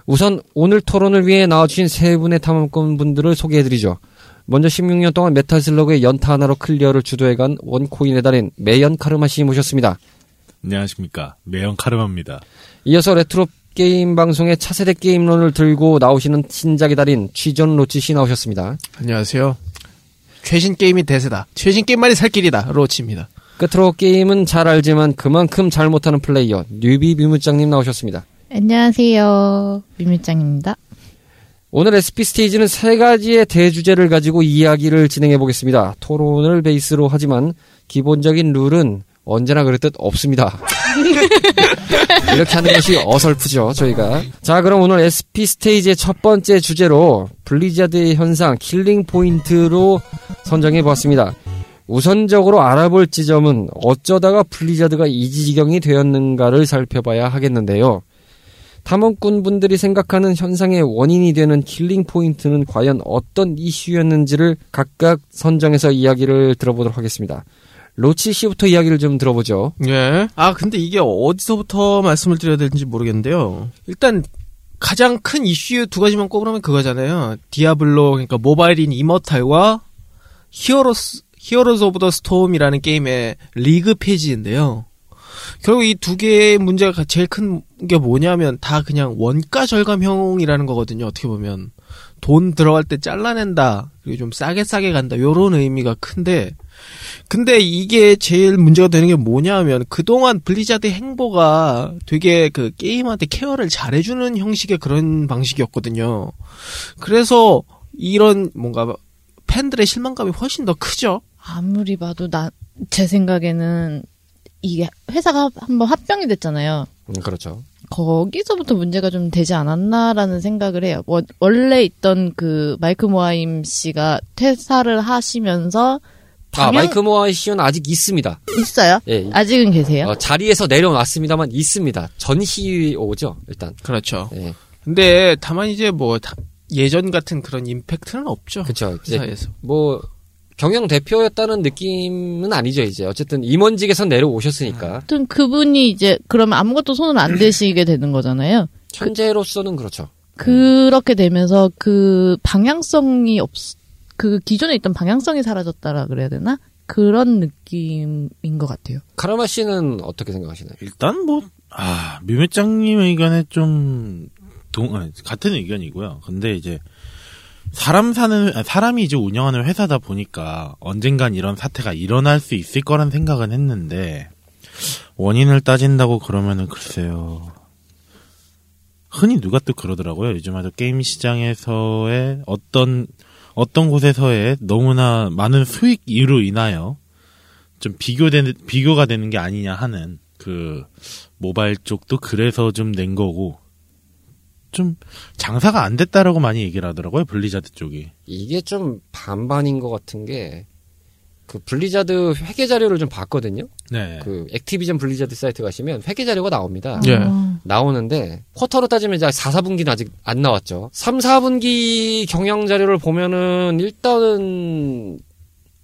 우선 오늘 토론을 위해 나와주신 세 분의 탐험꾼 분들을 소개해드리죠. 먼저 16년 동안 메탈 슬러그의 연타 하나로 클리어를 주도해간 one coin의 달인 매연 카르마 씨 모셨습니다. 안녕하십니까. 매연 카르마입니다. 이어서 레트로 게임 방송의 차세대 게임론을 들고 나오시는 신작의 달인 취전 로치 씨 나오셨습니다. 안녕하세요. 최신 게임이 대세다. 최신 게임만이 살 길이다. 로치입니다. 끝으로 게임은 잘 알지만 그만큼 잘 못하는 플레이어 newbie 묘미짱님 나오셨습니다. 안녕하세요. 묘미짱입니다. 오늘 SP 스테이지는 세 가지의 대주제를 가지고 이야기를 진행해 보겠습니다. 토론을 베이스로 하지만 기본적인 룰은 언제나 그랬듯 없습니다. 이렇게 하는 것이 어설프죠, 저희가. 자, 그럼 오늘 SP 스테이지의 첫 번째 주제로 블리자드의 현상, killing point로 선정해 보았습니다. 우선적으로 알아볼 지점은 어쩌다가 블리자드가 이 지경이 되었는가를 살펴봐야 하겠는데요. 탐험꾼 분들이 생각하는 현상의 원인이 되는 killing point는 과연 어떤 이슈였는지를 각각 선정해서 이야기를 들어보도록 하겠습니다. 로치 씨부터 이야기를 좀 들어보죠. 예. 아, 근데 이게 어디서부터 말씀을 드려야 될지 모르겠는데요. 일단 가장 큰 이슈 두 가지만 꼽으면 그거잖아요. 디아블로 그러니까 모바일인 이모탈과 히어로스 히어로즈 오브 더 스톰이라는 게임의 리그 폐지인데요. 결국 이 두 개의 문제가 제일 큰 게 뭐냐면 다 그냥 원가 절감형이라는 거거든요. 어떻게 보면 돈 들어갈 데 잘라낸다 그리고 좀 싸게 싸게 간다 요런 의미가 큰데 근데 이게 제일 문제가 되는 게 뭐냐면 그동안 블리자드 행보가 되게 그 게임한테 care를 잘해주는 형식의 그런 방식이었거든요. 그래서 이런 뭔가 팬들의 실망감이 훨씬 더 크죠. 아무리 봐도 나, 제 생각에는 이게 회사가 한번 합병이 됐잖아요. 음, 그렇죠. 거기서부터 문제가 좀 되지 않았나라는 생각을 해요. 원, 원래 있던 그 마이크 모하임 씨가 퇴사를 하시면서 아, 마이크 모아이 씨는 아직 있습니다. 있어요? 예. 아직은 계세요? 어, 자리에서 내려놨습니다만 있습니다. 전시오죠, 일단. 그렇죠. 예. 근데 다만 이제 뭐 다- 예전 같은 그런 임팩트는 없죠. 그쵸. 이제 회사에서. 뭐, 경영 대표였다는 느낌은 아니죠, 이제. 어쨌든 임원직에선 내려오셨으니까. 아무튼 그분이 이제 그러면 아무것도 손을 안 대시게 되는 거잖아요. 현재로서는 그렇죠. 그렇게 되면서 그 방향성이 없, 그 기존에 있던 방향성이 사라졌다라 그래야 되나? 그런 느낌인 것 같아요. 카라마 씨는 어떻게 생각하시나요? 일단 뭐, 아, 뮤매짱님 의견에 좀, 동, 아니, 같은 의견이고요. 근데 이제, 사람 사는, 아, 사람이 이제 운영하는 회사다 보니까 언젠간 이런 사태가 일어날 수 있을 거란 생각은 했는데, 원인을 따진다고 그러면은 글쎄요. 흔히 누가 또 그러더라고요. 요즘 아주 게임 시장에서의 어떤, 어떤 곳에서의 너무나 많은 수익으로 인하여 좀 비교되는, 비교가 되는 게 아니냐 하는 그 모바일 쪽도 그래서 좀 낸 거고 좀 장사가 안 됐다라고 많이 얘기를 하더라고요. 블리자드 쪽이. 이게 좀 반반인 것 같은 게, 그 블리자드 회계 자료를 좀 봤거든요? 네. 그 액티비전 블리자드 사이트 가시면 회계 자료가 나옵니다. 예. 어, 나오는데 쿼터로 따지면 이제 4, 4분기는 아직 안 나왔죠. 3, 4분기 경영 자료를 보면은 일단은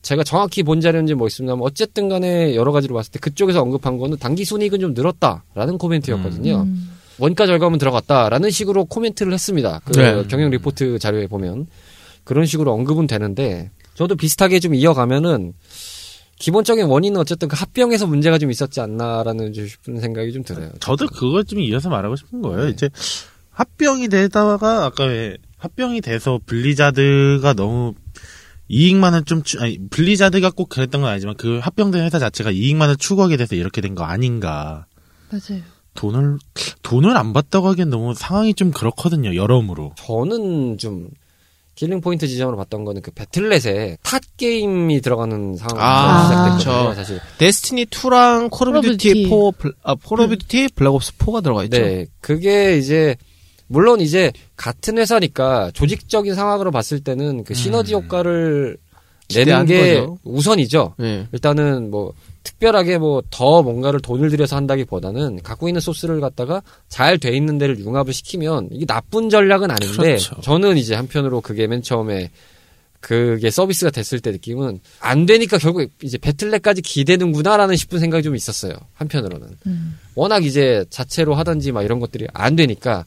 제가 정확히 본 자료인지 뭐 있습니다만 어쨌든 간에 여러 가지로 봤을 때 그쪽에서 언급한 거는 단기 순이익은 좀 늘었다라는 코멘트였거든요. 음. 원가 절감은 들어갔다라는 식으로 코멘트를 했습니다. 그 네. 경영 리포트 자료에 보면 그런 식으로 언급은 되는데 저도 비슷하게 좀 이어가면은 기본적인 원인은 어쨌든 그 합병에서 문제가 좀 있었지 않나라는 좀 싶은 생각이 좀 들어요. 저도 그거 좀 이어서 말하고 싶은 거예요. 네. 이제 합병이 되다가 아까 왜 합병이 돼서 블리자드가 너무 이익만을 좀 추, 아니 블리자드가 꼭 그랬던 건 아니지만 그 합병된 회사 자체가 이익만을 추구하게 돼서 이렇게 된 거 아닌가. 맞아요. 돈을 돈을 안 받다고 하기엔 너무 상황이 좀 그렇거든요. 여러모로. 저는 좀 killing point 지점으로 봤던 거는 그 배틀넷에 타 게임이 들어가는 상황이 아, 시작됐거든요. 사실. 데스티니 2랑 콜 오브 듀티 듀티. 4, 블- 아, 콜 오브 듀티 블랙 옵스 4가 들어가 있죠. 네, 그게 이제 물론 이제 같은 회사니까 조직적인 상황으로 봤을 때는 그 시너지 음. 효과를 내는 게 거죠. 우선이죠. 네. 일단은 뭐 특별하게 뭐 더 뭔가를 돈을 들여서 한다기보다는 갖고 있는 소스를 갖다가 잘 돼 있는 데를 융합을 시키면 이게 나쁜 전략은 아닌데 그렇죠. 저는 이제 한편으로 그게 맨 처음에 그게 서비스가 됐을 때 느낌은 안 되니까 결국 이제 배틀넷까지 기대는구나라는 싶은 생각이 좀 있었어요. 한편으로는. 음. 워낙 이제 자체로 하든지 막 이런 것들이 안 되니까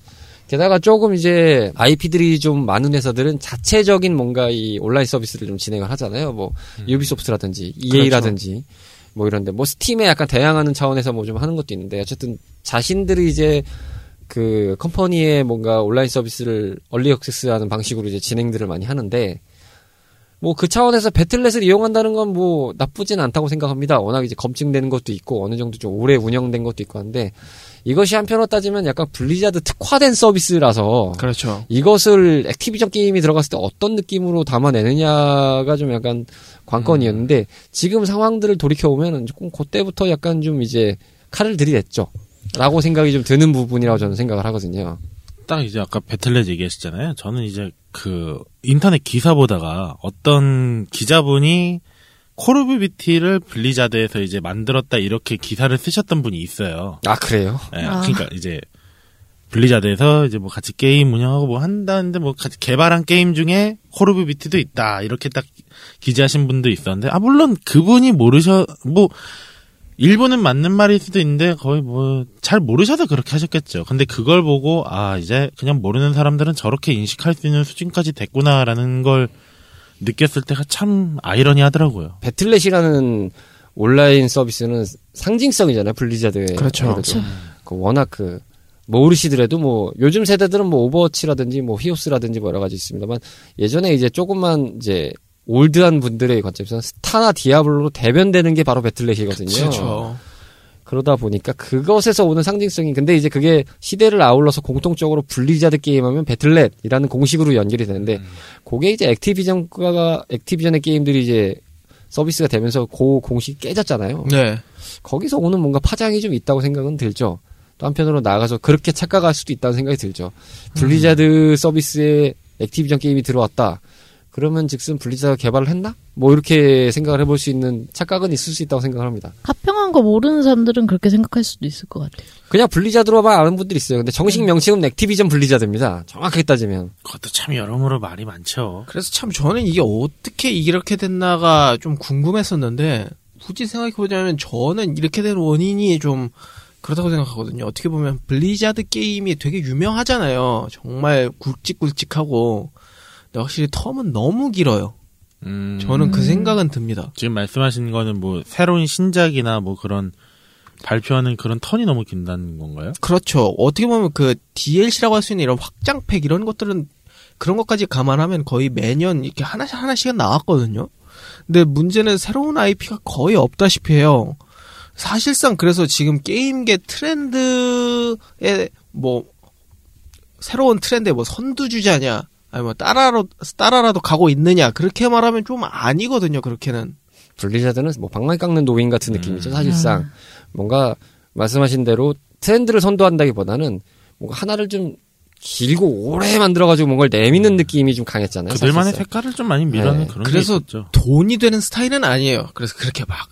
게다가 조금 이제 IP들이 좀 많은 회사들은 자체적인 뭔가 이 온라인 서비스를 좀 진행을 하잖아요. 뭐 유비소프트라든지 EA라든지 뭐 이런데. 뭐 스팀에 약간 대항하는 차원에서 뭐 좀 하는 것도 있는데 어쨌든 자신들이 이제 그 company의 뭔가 온라인 서비스를 early access하는 방식으로 이제 진행들을 많이 하는데 뭐 그 차원에서 배틀넷을 이용한다는 건 뭐 나쁘진 않다고 생각합니다. 워낙 이제 검증되는 것도 있고 어느 정도 좀 오래 운영된 것도 있고 한데 이것이 한편으로 따지면 약간 블리자드 특화된 서비스라서 그렇죠. 이것을 액티비전 게임이 들어갔을 때 어떤 느낌으로 담아내느냐가 좀 약간 관건이었는데 지금 상황들을 돌이켜 보면 조금 그때부터 약간 좀 이제 칼을 들이댔죠. 라고 생각이 좀 드는 부분이라고 저는 생각을 하거든요. 딱 이제 아까 배틀넷 얘기하셨잖아요. 저는 이제 그 인터넷 기사 보다가 어떤 기자분이 콜 오브 듀티를 블리자드에서 이제 만들었다 이렇게 기사를 쓰셨던 분이 있어요. 아 그래요? 예, 아. 그러니까 이제 블리자드에서 이제 뭐 같이 게임 운영하고 뭐 한다는데 뭐 같이 개발한 게임 중에 콜 오브 듀티도 있다 이렇게 딱 기재하신 분도 있었는데 아 물론 그분이 모르셔 뭐 일부는 맞는 말일 수도 있는데 거의 뭐 잘 모르셔서 그렇게 하셨겠죠. 근데 그걸 보고 아 이제 그냥 모르는 사람들은 저렇게 인식할 수 있는 수준까지 됐구나라는 걸 느꼈을 때가 참 아이러니하더라고요. 배틀넷이라는 온라인 서비스는 상징성이잖아요. 블리자드의. 그렇죠. 그래도. 그 워낙 그 모르시더라도 뭐 요즘 세대들은 뭐 오버워치라든지 뭐 히오스라든지 뭐 여러 가지 있습니다만 예전에 이제 조금만 이제 old한 분들의 관점에서는 스타나 디아블로로 대변되는 게 바로 배틀넷이거든요. 그렇죠. 그러다 보니까 그것에서 오는 상징성이 근데 이제 그게 시대를 아울러서 공통적으로 블리자드 게임하면 배틀넷이라는 공식으로 연결이 되는데 그게 이제 액티비전과 액티비전의 게임들이 이제 서비스가 되면서 그 공식이 깨졌잖아요. 네. 거기서 오는 뭔가 파장이 좀 있다고 생각은 들죠. 또 한편으로 나가서 그렇게 착각할 수도 있다는 생각이 들죠. 블리자드 서비스에 액티비전 게임이 들어왔다. 그러면 즉슨 블리자드가 개발을 했나? 뭐 이렇게 생각을 해볼 수 있는 착각은 있을 수 있다고 생각을 합니다. 합병한 거 모르는 사람들은 그렇게 생각할 수도 있을 것 같아요. 그냥 블리자드로만 아는 분들이 있어요. 근데 정식 명칭은 액티비전 블리자드입니다. 정확하게 따지면. 그것도 참 여러모로 말이 많죠. 그래서 참 저는 이게 어떻게 이렇게 됐나가 좀 궁금했었는데 굳이 생각해보자면 저는 이렇게 된 원인이 좀 그렇다고 생각하거든요. 어떻게 보면 블리자드 게임이 되게 유명하잖아요. 정말 굵직굵직하고 확실히 텀은 너무 길어요. 음, 저는 그 생각은 듭니다. 지금 말씀하신 거는 뭐 새로운 신작이나 뭐 그런 발표하는 그런 턴이 너무 긴다는 건가요? 그렇죠. 어떻게 보면 그 DLC라고 할 수 있는 이런 확장팩 이런 것들은 그런 것까지 감안하면 거의 매년 이렇게 하나씩 하나씩은 나왔거든요. 근데 문제는 새로운 IP가 거의 없다시피 해요. 사실상 그래서 지금 게임계 트렌드에 뭐 새로운 트렌드에 뭐 선두주자냐 아니 뭐 따라로 따라라도 가고 있느냐 그렇게 말하면 좀 아니거든요. 그렇게는 블리자드는 뭐 방망이 깎는 노인 같은 음. 느낌이죠. 사실상 뭔가 말씀하신 대로 트렌드를 선도한다기보다는 뭔가 하나를 좀 길고 오래 만들어가지고 뭔가를 내미는 느낌이 좀 강했잖아요. 음. 그들만의 사실상. 색깔을 좀 많이 밀어낸 네. 그런 그래서. 돈이 되는 스타일은 아니에요. 그래서 그렇게 막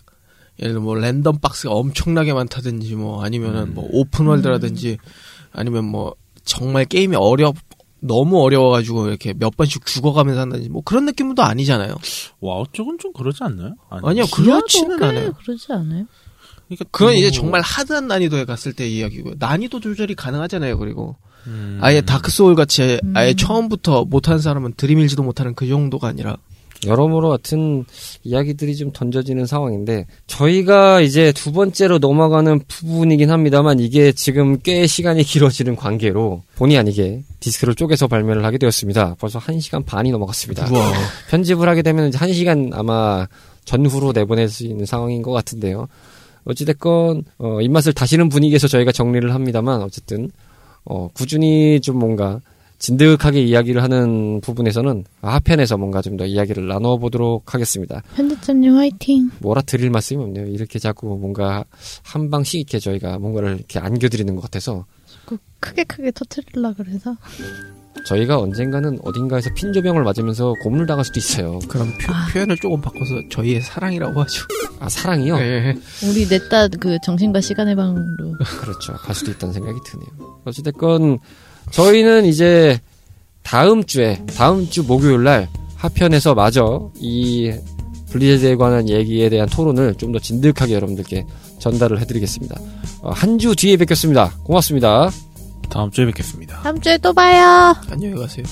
예를 들어 뭐 랜덤 박스가 엄청나게 많다든지 뭐 아니면은 뭐 open world라든지 아니면 뭐 정말 게임이 어렵 너무 어려워가지고 이렇게 몇 번씩 죽어가면서 한다든지 뭐 그런 느낌도 아니잖아요. 와우 쪽은 좀 그러지 않나요? 아니, 아니요 그렇지는 꽤 않아요. 그러지 않아요? 그러니까 그건 이제 뭐, 정말 hard한 난이도에 갔을 때 이야기고요. 난이도 조절이 가능하잖아요. 그리고 음, 아예 다크 소울 같이 아예 음. 처음부터 못하는 사람은 들이밀지도 못하는 그 정도가 아니라 여러모로 같은 이야기들이 좀 던져지는 상황인데 저희가 이제 두 번째로 넘어가는 부분이긴 합니다만 이게 지금 꽤 시간이 길어지는 관계로 본의 아니게 디스크를 쪼개서 발매를 하게 되었습니다. 벌써 1시간 반이 넘어갔습니다. 우와. 편집을 하게 되면 이제 1시간 아마 전후로 내보낼 수 있는 상황인 것 같은데요. 어찌됐건 어, 입맛을 다시는 분위기에서 저희가 정리를 합니다만 어쨌든 어, 꾸준히 좀 뭔가 진득하게 이야기를 하는 부분에서는 하편에서 뭔가 좀 더 이야기를 나눠보도록 하겠습니다. 편집자님 화이팅. 뭐라 드릴 말씀이 없네요. 이렇게 자꾸 뭔가 한 방씩 이렇게 저희가 뭔가를 이렇게 안겨드리는 것 같아서 그 크게 크게 터트리려 그래서. 저희가 언젠가는 어딘가에서 핀조병을 맞으면서 고문을 당할 수도 있어요. 그럼 표, 현을 조금 바꿔서 저희의 사랑이라고 하죠. 아 사랑이요? 네. 우리 넷다 그 정신과 시간의 방으로. 그렇죠. 갈 수도 있다는 생각이 드네요. 어찌됐건 저희는 이제 다음 주에 다음 주 목요일 날 하편에서 마저 이 블리자드에 관한 얘기에 대한 토론을 좀 더 진득하게 여러분들께 전달을 해드리겠습니다. 어, 한주 뒤에 뵙겠습니다. 고맙습니다. 다음 주에 뵙겠습니다. 다음 주에 또 봐요. 안녕히 가세요.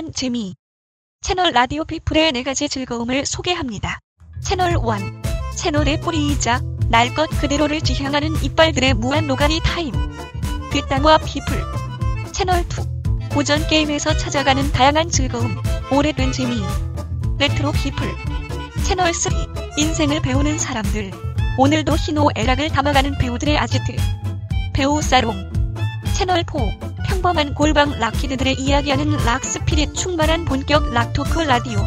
평범한 재미. 채널 라디오 피플의 네 가지 즐거움을 소개합니다. 채널 1. 채널의 뿌리이자 날 것 그대로를 지향하는 이빨들의 무한 노가리 타임. 뒷담화 피플. 채널 2. 고전 게임에서 찾아가는 다양한 즐거움. 오래된 재미. 레트로 피플. 채널 3. 인생을 배우는 사람들. 오늘도 희노애락을 담아가는 배우들의 아지트. 배우 살롱. 채널 4. 평범한 골방 rock kid들의 이야기하는 rock spirit 충만한 본격 rock talk 라디오.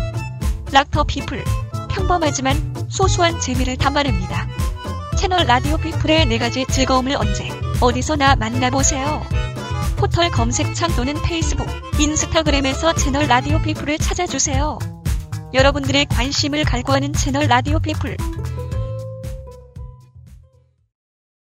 락 더 피플. 평범하지만 소소한 재미를 담아냅니다. 채널 라디오 피플의 네 가지 즐거움을 언제, 어디서나 만나보세요. 포털 검색창 또는 페이스북, 인스타그램에서 채널 라디오 피플을 찾아주세요. 여러분들의 관심을 갈구하는 채널 라디오 피플.